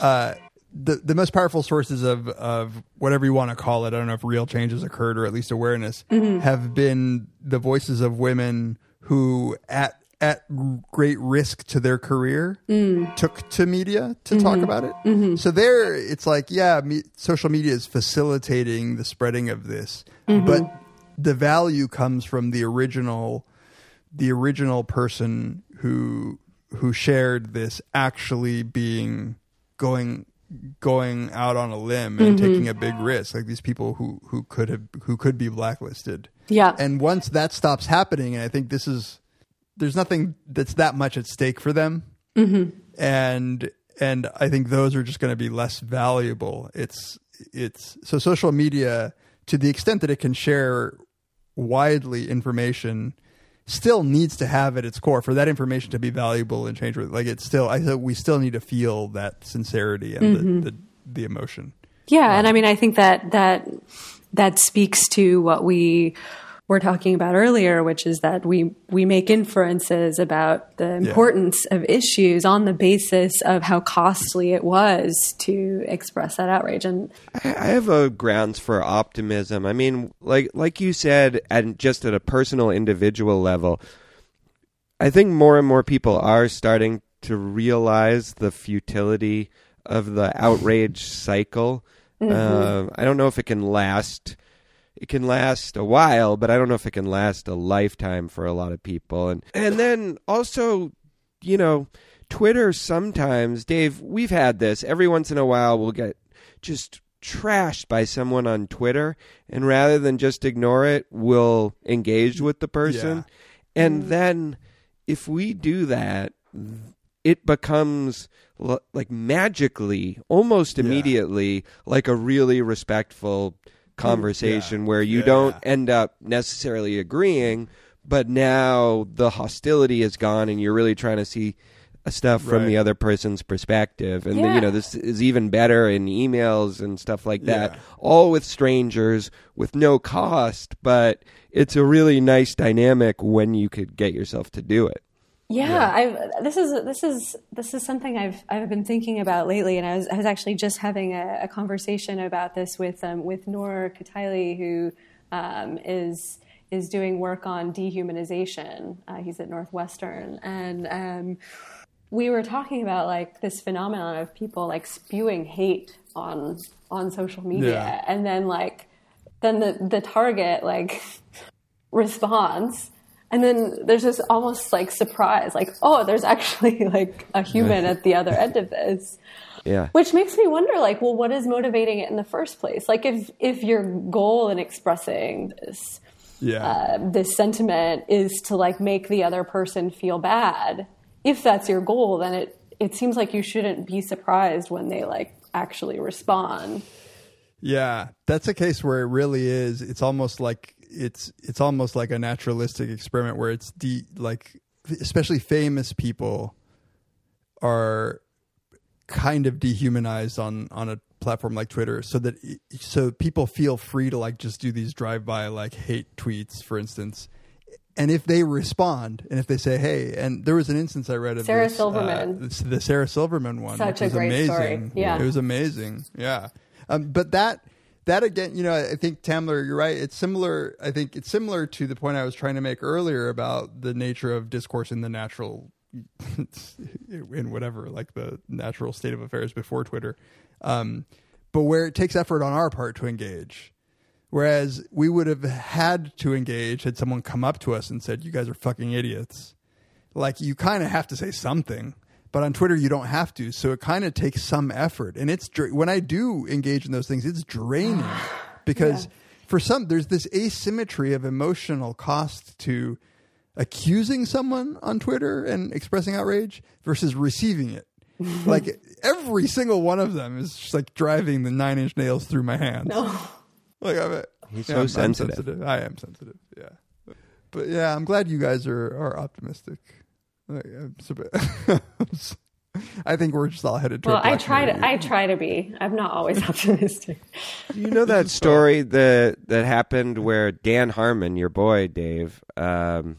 uh, the the most powerful sources of of whatever you want to call it, I don't know if real change has occurred or at least awareness, mm-hmm. have been the voices of women who at at great risk to their career mm. took to media to talk mm-hmm. about it. Mm-hmm. So there, it's like, yeah, me, social media is facilitating the spreading of this, but the value comes from the original, the original person who who shared this actually being going going out on a limb and mm-hmm. taking a big risk like these people who who could have who could be blacklisted. Yeah. and once that stops happening and i think this is there's nothing that's that much at stake for them. Mm-hmm. And and i think those are just going to be less valuable. It's it's so social media to the extent that it can share widely information still needs to have at its core for that information to be valuable and change like it's still i think we still need to feel that sincerity and the, mm-hmm. the the emotion. Yeah, and um, I mean, I think that that that speaks to what we were talking about earlier, which is that we we make inferences about the importance of issues on the basis of how costly it was to express that outrage. And I I have a grounds for optimism. I mean, like like you said, and just at a personal, individual level, I think more and more people are starting to realize the futility of the outrage cycle. Uh, I don't know if it can last. It can last a while, but I don't know if it can last a lifetime for a lot of people. And and then also, you know, Twitter sometimes, Dave, we've had this. Every once in a while we'll get just trashed by someone on Twitter and rather than just ignore it, we'll engage with the person. And then if we do that, it becomes like magically, almost immediately, like a really respectful conversation where you Yeah, don't yeah. end up necessarily agreeing, but now the hostility is gone, and you're really trying to see stuff from Right. the other person's perspective. And Yeah. you know, this is even better in emails and stuff like that. Yeah. All with strangers with no cost, but it's a really nice dynamic when you could get yourself to do it. Yeah, I've, this is this is this is something I've I've been thinking about lately, and I was I was actually just having a, a conversation about this with um, with Nour Kteily, who um, is is doing work on dehumanization. Uh, he's at Northwestern, and um, we were talking about like this phenomenon of people like spewing hate on on social media, Yeah. and then like then the the target like responds and then there's this almost like surprise like oh there's actually like a human at the other end of this Yeah. which makes me wonder like well what is motivating it in the first place like if if your goal in expressing this Yeah. uh, this sentiment is to like make the other person feel bad if that's your goal then it it seems like you shouldn't be surprised when they like actually respond Yeah, that's a case where it really is. It's almost like it's it's almost like a naturalistic experiment where it's de like especially famous people are kind of dehumanized on on a platform like Twitter so that so people feel free to like just do these drive by like hate tweets for instance and if they respond and if they say hey and there was an instance I read of Sarah this, Silverman. uh, this- the Sarah Silverman one Such which a was great story. amazing Yeah. it was amazing yeah um, but that that again you know I think Tamler you're right it's similar I think it's similar to the point I was trying to make earlier about the nature of discourse in the natural in whatever like the natural state of affairs before Twitter, um, but where it takes effort on our part to engage. Whereas we would have had to engage had someone come up to us and said, "You guys are fucking idiots." Like you kind of have to say something, but on Twitter you don't have to. So it kind of takes some effort, and it's dra- when I do engage in those things, it's draining because for some there's this asymmetry of emotional cost to accusing someone on Twitter and expressing outrage versus receiving it. like every single one of them is just like driving the nine inch nails through my hands. no Like I'm, He's yeah, so I'm- I'm sensitive. sensitive. I am sensitive. Yeah, but yeah, I'm glad you guys are are optimistic. Like, I'm so- I think we're just all headed toward. well i Black try Mirror. to i try to be i'm not always optimistic You know that story that that happened where Dan Harmon, your boy Dave, um,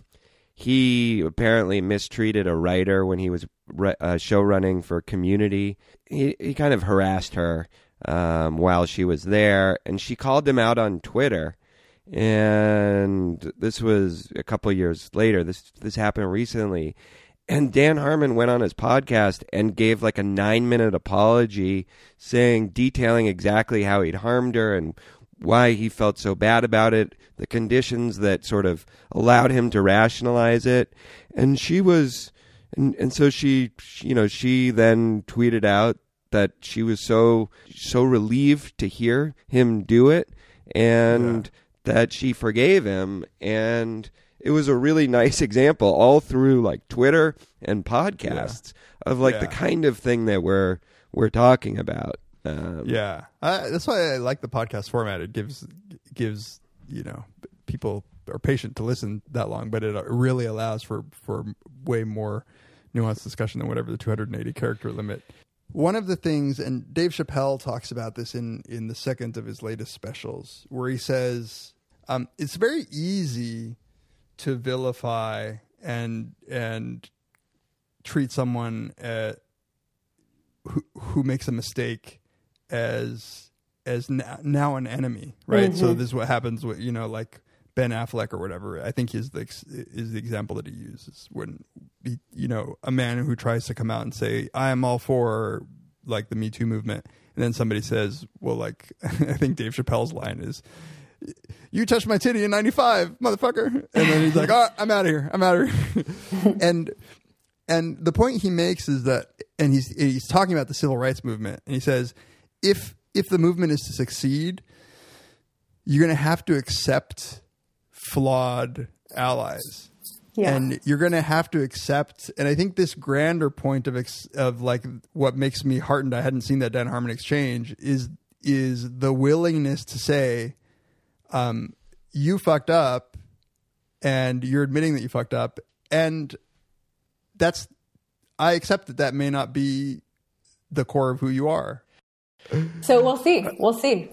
he apparently mistreated a writer when he was ri- uh, show running for Community. He he kind of harassed her um, while she was there, and she called him out on Twitter. And this was a couple years later. This this happened recently. And Dan Harmon went on his podcast and gave like a nine minute apology saying, detailing exactly how he'd harmed her and why he felt so bad about it, the conditions that sort of allowed him to rationalize it. And she was, and, and so she, she- you know, she then tweeted out that she was so, so relieved to hear him do it and that she forgave him. And, it was a really nice example all through like Twitter and podcasts of like the kind of thing that we're we're talking about. Um, Yeah, uh, that's why I like the podcast format. It gives gives you know people are patient to listen that long, but it really allows for for way more nuanced discussion than whatever the 280 character limit. One of the things, and Dave Chappelle talks about this in in the second of his latest specials, where he says um, it's very easy to vilify and and treat someone uh, who who makes a mistake as as now, now an enemy, right? So this is what happens with you know like Ben Affleck or whatever. I think is the is the example that he uses when he, you know a man who tries to come out and say I am all for like the Me Too movement, and then somebody says, well, like I think Dave Chappelle's line is. You touched my titty in '95, motherfucker, and then he's like, "Oh, I'm out of here. I'm out of here." and and the point he makes is that and he's he's talking about the civil rights movement and he says if if the movement is to succeed you're going to have to accept flawed allies Yeah. and you're going to have to accept and i think this grander point of ex, of like what makes me heartened i hadn't seen that dan harmon exchange is is the willingness to say um you fucked up and you're admitting that you fucked up, and that's I accept that that may not be the core of who you are. So we'll see. We'll see.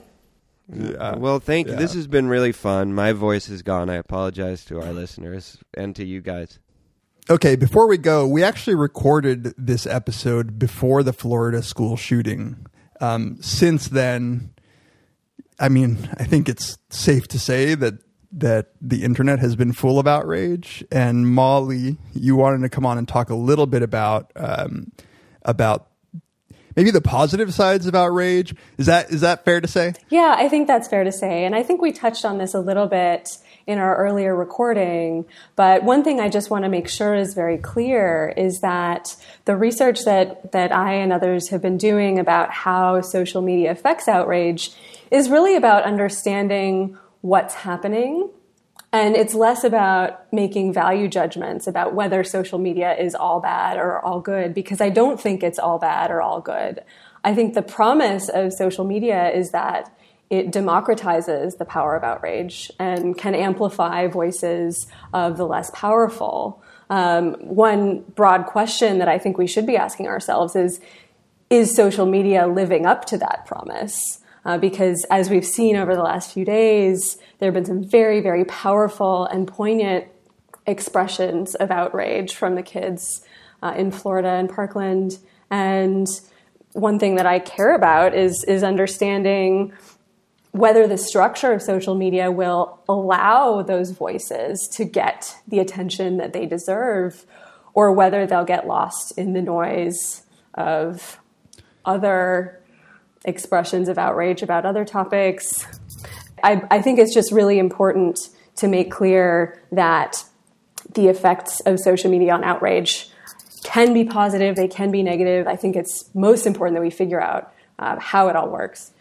Yeah. Well, thank you. Yeah. This has been really fun. My voice is gone. I apologize to our listeners and to you guys. Okay, before we go, we actually recorded this episode before the Florida school shooting. Um, since then, I mean, I think it's safe to say that that the internet has been full of outrage. And Molly, you wanted to come on and talk a little bit about um, about maybe the positive sides of outrage. Is that is that fair to say? Yeah, I think that's fair to say. And I think we touched on this a little bit in our earlier recording. But one thing I just want to make sure is very clear is that the research that, that I and others have been doing about how social media affects outrage is really about understanding what's happening. And it's less about making value judgments about whether social media is all bad or all good, because I don't think it's all bad or all good. I think the promise of social media is that it democratizes the power of outrage and can amplify voices of the less powerful. Um, one broad question that I think we should be asking ourselves is Is social media living up to that promise? Uh, because as we've seen over the last few days, there have been some very, very powerful and poignant expressions of outrage from the kids uh, in Florida and Parkland. And one thing that I care about is, is understanding whether the structure of social media will allow those voices to get the attention that they deserve, or whether they'll get lost in the noise of other expressions of outrage about other topics. I, I think it's just really important to make clear that the effects of social media on outrage can be positive, they can be negative. I think it's most important that we figure out uh, how it all works.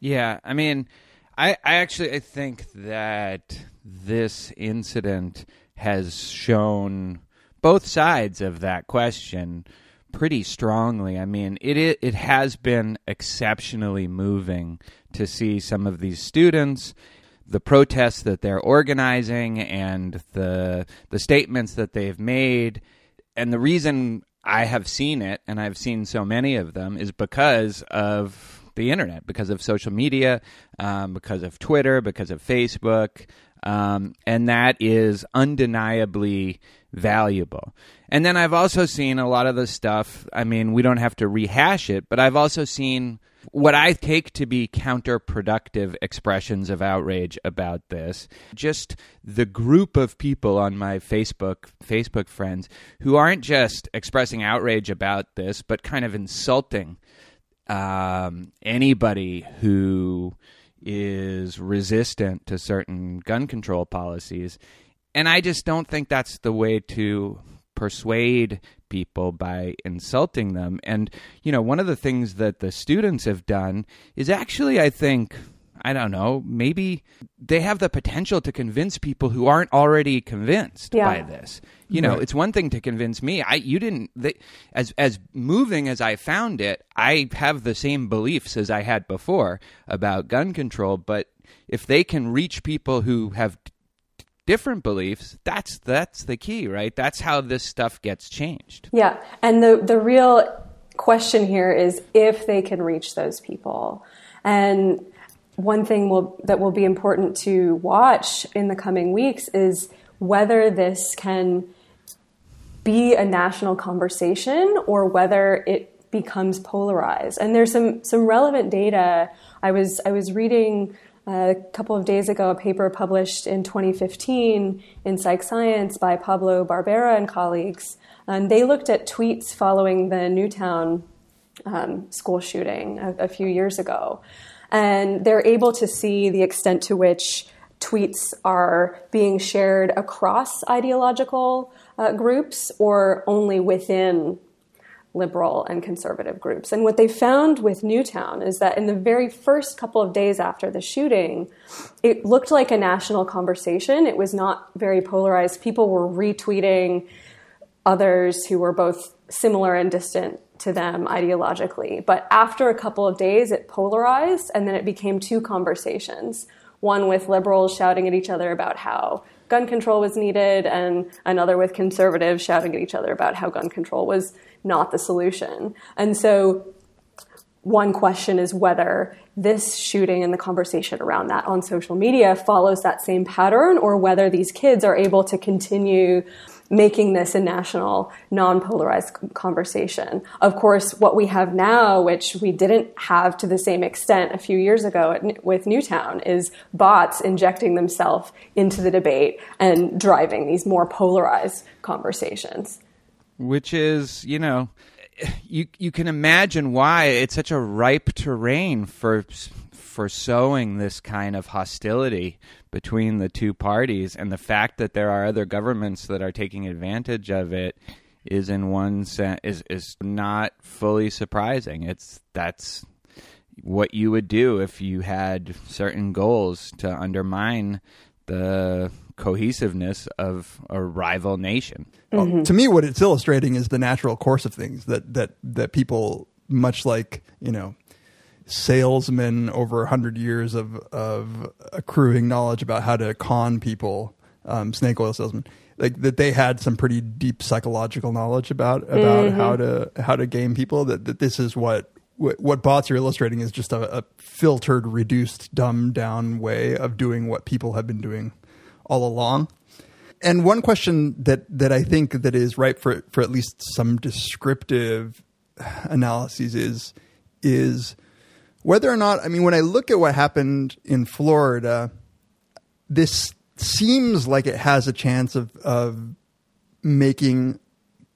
Yeah, I mean, I, I actually I think that this incident has shown both sides of that question pretty strongly. I mean, it it, has been exceptionally moving to see some of these students the protests that they're organizing and the the statements that they've made and the reason I have seen it and I've seen so many of them is because of the internet, because of social media, um, because of Twitter, because of Facebook, um, and that is undeniably valuable. And then I've also seen a lot of the stuff. I mean, we don't have to rehash it, but I've also seen what I take to be counterproductive expressions of outrage about this. Just the group of people on my Facebook Facebook friends who aren't just expressing outrage about this, but kind of insulting um, anybody who is resistant to certain gun control policies. And I just don't think that's the way to persuade people by insulting them. And, you know, one of the things that the students have done is actually, I think, I don't know, maybe they have the potential to convince people who aren't already convinced Yeah. by this. You know, it's one thing to convince me. I you didn't they, as as moving as I found it, I have the same beliefs as I had before about gun control, but if they can reach people who have different beliefs, that's that's the key, right? That's how this stuff gets changed. Yeah, and the the real question here is if they can reach those people. And one thing will, that will be important to watch in the coming weeks is whether this can be a national conversation or whether it becomes polarized. And there's some some relevant data. I was I was reading a couple of days ago a paper published in 2015 in Psych Science by Pablo Barbera and colleagues. And they looked at tweets following the Newtown um, school shooting a, a few years ago. And they're able to see the extent to which tweets are being shared across ideological uh, groups or only within liberal and conservative groups. And what they found with Newtown is that in the very first couple of days after the shooting, it looked like a national conversation. It was not very polarized. People were retweeting others who were both similar and distant to them ideologically. But after a couple of days, it polarized, and then it became two conversations one with liberals shouting at each other about how gun control was needed, and another with conservatives shouting at each other about how gun control was not the solution. And so one question is whether this shooting and the conversation around that on social media follows that same pattern or whether these kids are able to continue making this a national non-polarized conversation. Of course, what we have now, which we didn't have to the same extent a few years ago with Newtown, is bots injecting themselves into the debate and driving these more polarized conversations. which is you know you you can imagine why it's such a ripe terrain for for sowing this kind of hostility between the two parties and the fact that there are other governments that are taking advantage of it is in one sense is is not fully surprising. It's that's what you would do if you had certain goals to undermine the cohesiveness of a rival nation. Well, mm-hmm. to me, what it's illustrating is the natural course of things that that that people, much like you know, salesmen over a hundred years of of accruing knowledge about how to con people, um, snake oil salesmen, like that they had some pretty deep psychological knowledge about about how to how to game people. That that this is what. What what bots are illustrating is just a, a filtered, reduced, dumbed down way of doing what people have been doing all along. And one question that that I think that is ripe for for at least some descriptive analyses is is whether or not I mean when I look at what happened in Florida, this seems like it has a chance of of making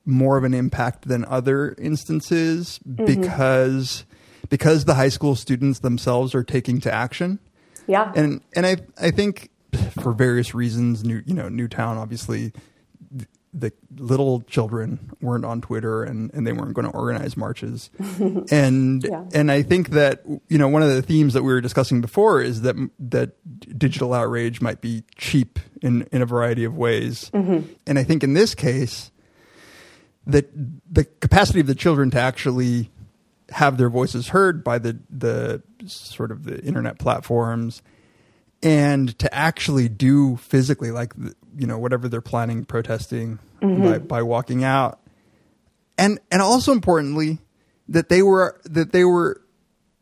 more of an impact than other instances mm-hmm. because because the high school students themselves are taking to action Yeah. and and I I think for various reasons, new you know Newtown obviously the little children weren't on Twitter and, and they weren't going to organize marches, and Yeah. and I think that you know one of the themes that we were discussing before is that that digital outrage might be cheap in in a variety of ways, mm-hmm. and I think in this case that the capacity of the children to actually have their voices heard by the the sort of the internet platforms and to actually do physically like the- you know whatever they're planning protesting mm-hmm. by, by walking out. And and also importantly that they were that they were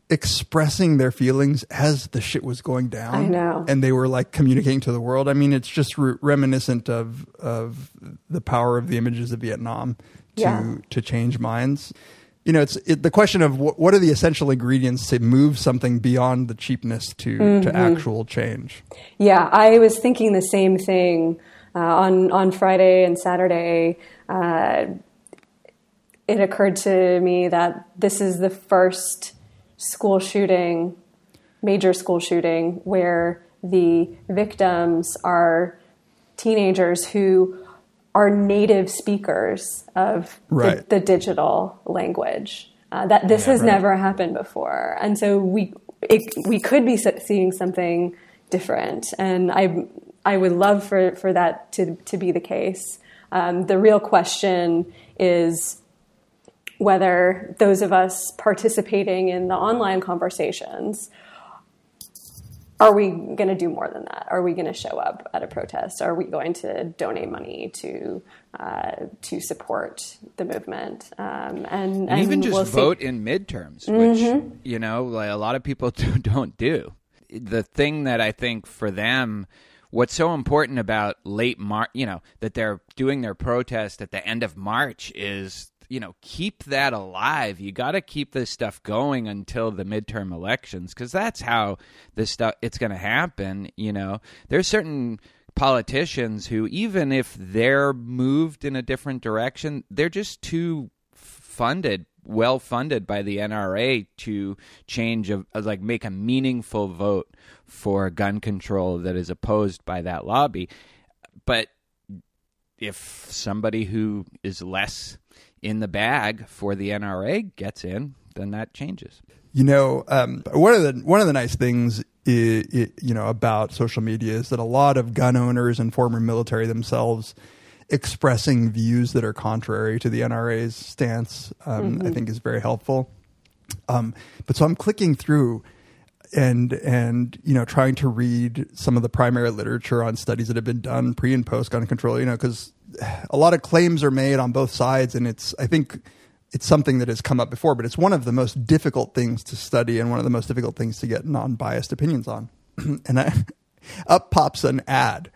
expressing their feelings as the shit was going down. I know. and they were like communicating to the world. I mean it's just re- reminiscent of of the power of the images of vietnam to Yeah. to change minds you know it's it, the question of what, what are the essential ingredients to move something beyond the cheapness to to actual change Yeah, I was thinking the same thing uh, on on Friday and Saturday. Uh, it occurred to me that this is the first school shooting, major school shooting, where the victims are teenagers who are native speakers of Right. the, the digital language. Uh, that this has never happened before, and so we it, we could be seeing something different. And I I would love for for that to to be the case. Um, the real question is whether those of us participating in the online conversations are we going to do more than that? Are we going to show up at a protest? Are we going to donate money to uh, to support the movement? Um, and, and even just we'll see. vote in midterms, which you know, like a lot of people don't do. The thing that I think for them, what's so important about late March, you know, that they're doing their protest at the end of March is, you know, keep that alive. You got to keep this stuff going until the midterm elections because that's how this stuff it's going to happen. You know, there's certain politicians who, even if they're moved in a different direction, they're just too funded well funded by the NRA to change a, like make a meaningful vote for gun control that is opposed by that lobby but if somebody who is less in the bag for the NRA gets in then that changes You know, um, one of the one of the nice things, i i you know, about social media is that a lot of gun owners and former military themselves expressing views that are contrary to the NRA's stance, um, I think, is very helpful. Um, but so I'm clicking through. And and you know trying to read some of the primary literature on studies that have been done pre and post gun control. You know, because a lot of claims are made on both sides, and it's I think it's something that has come up before, but it's one of the most difficult things to study and one of the most difficult things to get non-biased opinions on. and I, up pops an ad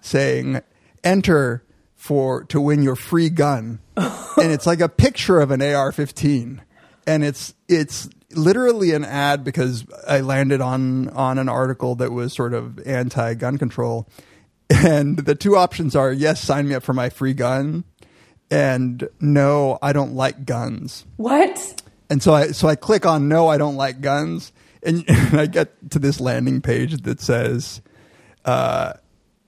saying, "Enter for to win your free gun," and it's like a picture of an AR-15, and it's it's literally an ad because I landed on on an article that was sort of anti-gun control, and the two options are yes, sign me up for my free gun, and no, I don't like guns. What? And so I so I click on no, I don't like guns, and, and I get to this landing page that says, uh,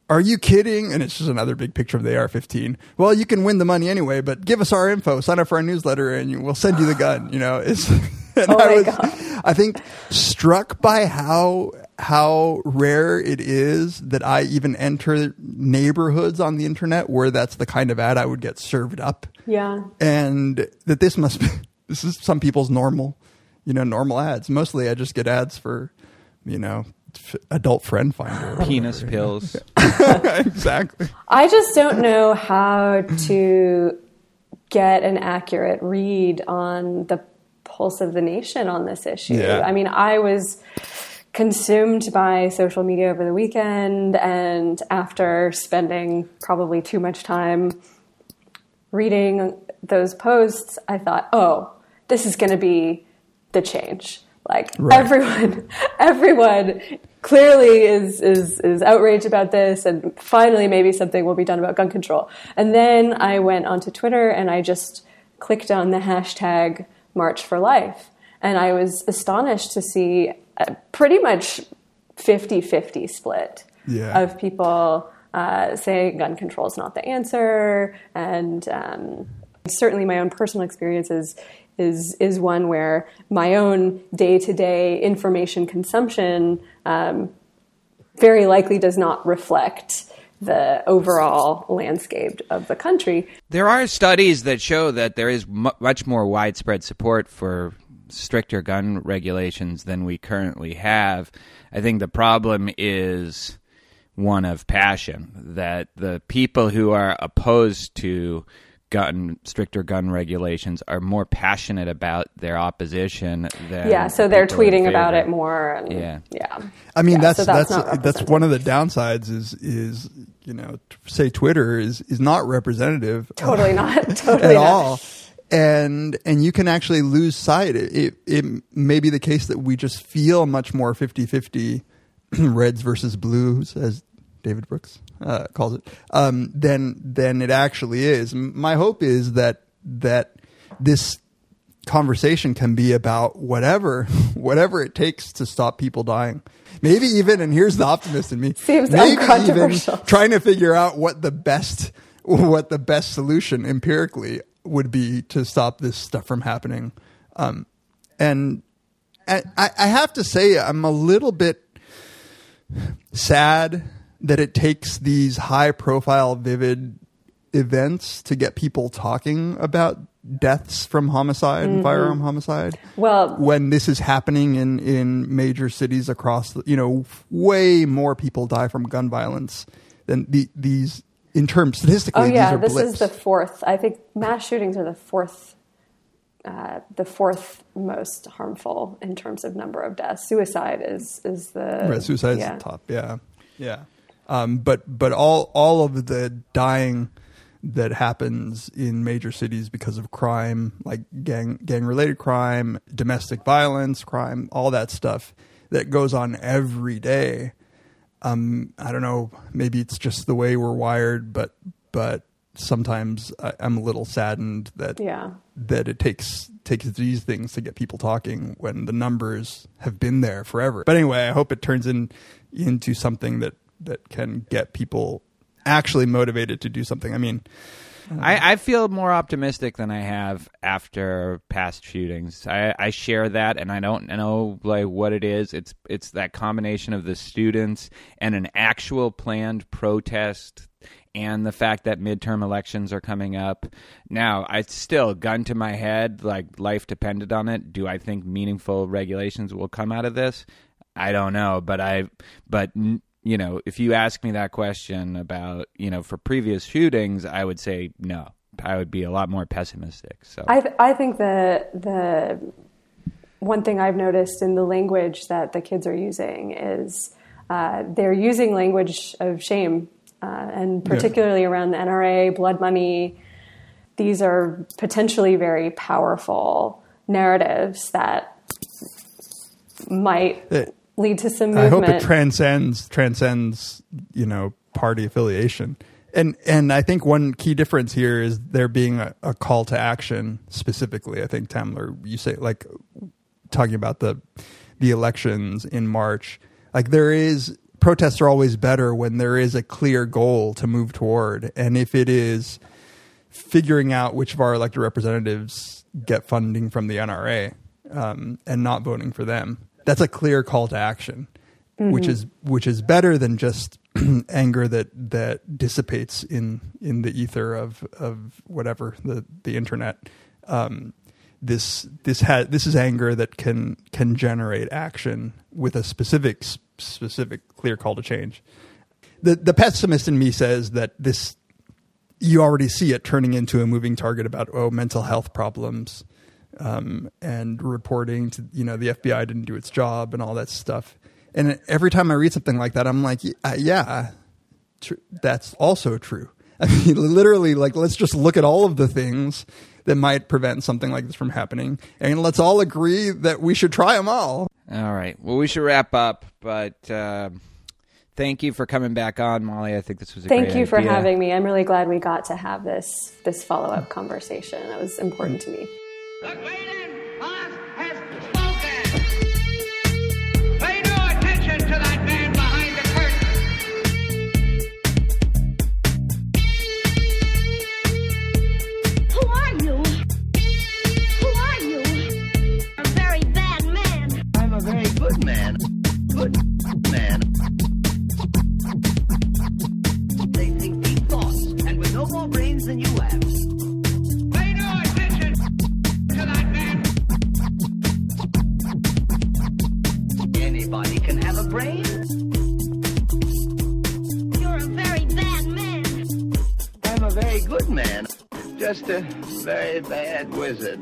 "Are you kidding?" And it's just another big picture of the AR-15. Well, you can win the money anyway, but give us our info, sign up for our newsletter, and we'll send you the gun. You know, it's. And Oh I was, God. I think, struck by how how rare it is that I even enter neighborhoods on the internet where that's the kind of ad I would get served up Yeah. and that this must be this is some people's normal you know normal ads mostly i just get ads for you know f- adult friend finder Penis pills. exactly I just don't know how to get an accurate read on the pulse of the nation on this issue. Yeah. I mean, I was consumed by social media over the weekend, and after spending probably too much time reading those posts, I thought, oh, this is going to be the change. Like Right. everyone, everyone clearly is, is, is outraged about this and finally maybe something will be done about gun control. And then I went onto Twitter and I just clicked on the hashtag March for Life. And I was astonished to see a pretty much 50-50 split Yeah. of people uh, saying gun control is not the answer, and um, certainly my own personal experiences is is one where my own day to day information consumption um, very likely does not reflect the overall landscape of the country. There are studies that show that there is mu much more widespread support for stricter gun regulations than we currently have. I think the problem is one of passion that the people who are opposed to gun stricter gun regulations are more passionate about their opposition than yeah, so they're tweeting about it more. And, Yeah. yeah. i mean Yeah, that's so that's that's that's, one of the downsides is is you know say twitter is is not representative Totally not. Totally at not. all and and you can actually lose sight it, it it may be the case that we just feel much more 50-50 reds versus blues as david brooks uh, calls it um, than than it actually is. My hope is that that this conversation can be about whatever whatever it takes to stop people dying. Maybe even and here's the optimist in me Seems maybe even trying to figure out what the best what the best solution empirically would be to stop this stuff from happening. Um, and and I, I have to say i'm a little bit sad that it takes these high profile vivid events to get people talking about deaths from homicide and firearm homicide Well, when this is happening in in major cities across the, you know way more people die from gun violence than the, these in terms statistically Oh yeah, this blips. is the fourth. I think mass shootings are the fourth, uh, the fourth most harmful in terms of number of deaths. Suicide is is the Right, suicide is the top. Yeah, yeah. Um, but but all all of the dying that happens in major cities because of crime, like gang gang related crime, domestic violence, crime, all that stuff that goes on every day. Um, I don't know. Maybe it's just the way we're wired, but but sometimes I, I'm a little saddened that Yeah. that it takes takes these things to get people talking when the numbers have been there forever. But anyway, I hope it turns in into something that that can get people actually motivated to do something. I mean, I, I feel more optimistic than I have after past shootings. I, I share that, and I don't know like what it is. It's it's that combination of the students and an actual planned protest, and the fact that midterm elections are coming up. Now, I still gun to my head, like life depended on it. Do I think meaningful regulations will come out of this? I don't know, but I but you know, if you ask me that question about you know for previous shootings, I would say no. I would be a lot more pessimistic. So I, th- I think the the one thing I've noticed in the language that the kids are using is uh, they're using language of shame, uh, and particularly around the NRA, blood money. These are potentially very powerful narratives that might It- lead to some I hope it transcends transcends you know party affiliation. And and I think one key difference here is there being a, a call to action specifically. I think Tamler, you say like talking about the the elections in March. Like there is protests are always better when there is a clear goal to move toward, and if it is figuring out which of our elected representatives get funding from the NRA um, and not voting for them. That's a clear call to action, which is which is better than just anger that that dissipates in in the ether of of whatever the the internet. Um, this this has this is anger that can can generate action with a specific specific clear call to change. The the pessimist in me says that this you already see it turning into a moving target about oh mental health problems um, and reporting to you know the FBI didn't do its job and all that stuff. And every time I read something like that, I'm like, uh, yeah, tr- that's also true. I mean, literally, like let's just look at all of the things that might prevent something like this from happening, and let's all agree that we should try them all. All right. Well, we should wrap up, but uh, thank you for coming back on, Molly. I think this was a great Thank great you for idea. having me. I'm really glad we got to have this this follow up conversation. That was important to me. The Cleveland Boss has spoken. Pay no attention to that man behind the curtain. Who are you? Who are you? A very bad man. I'm a very good man. Good man. They think deep thoughts, and with no more brains than you have. Brain. You're a very bad man. I'm a very good man. Just a very bad wizard.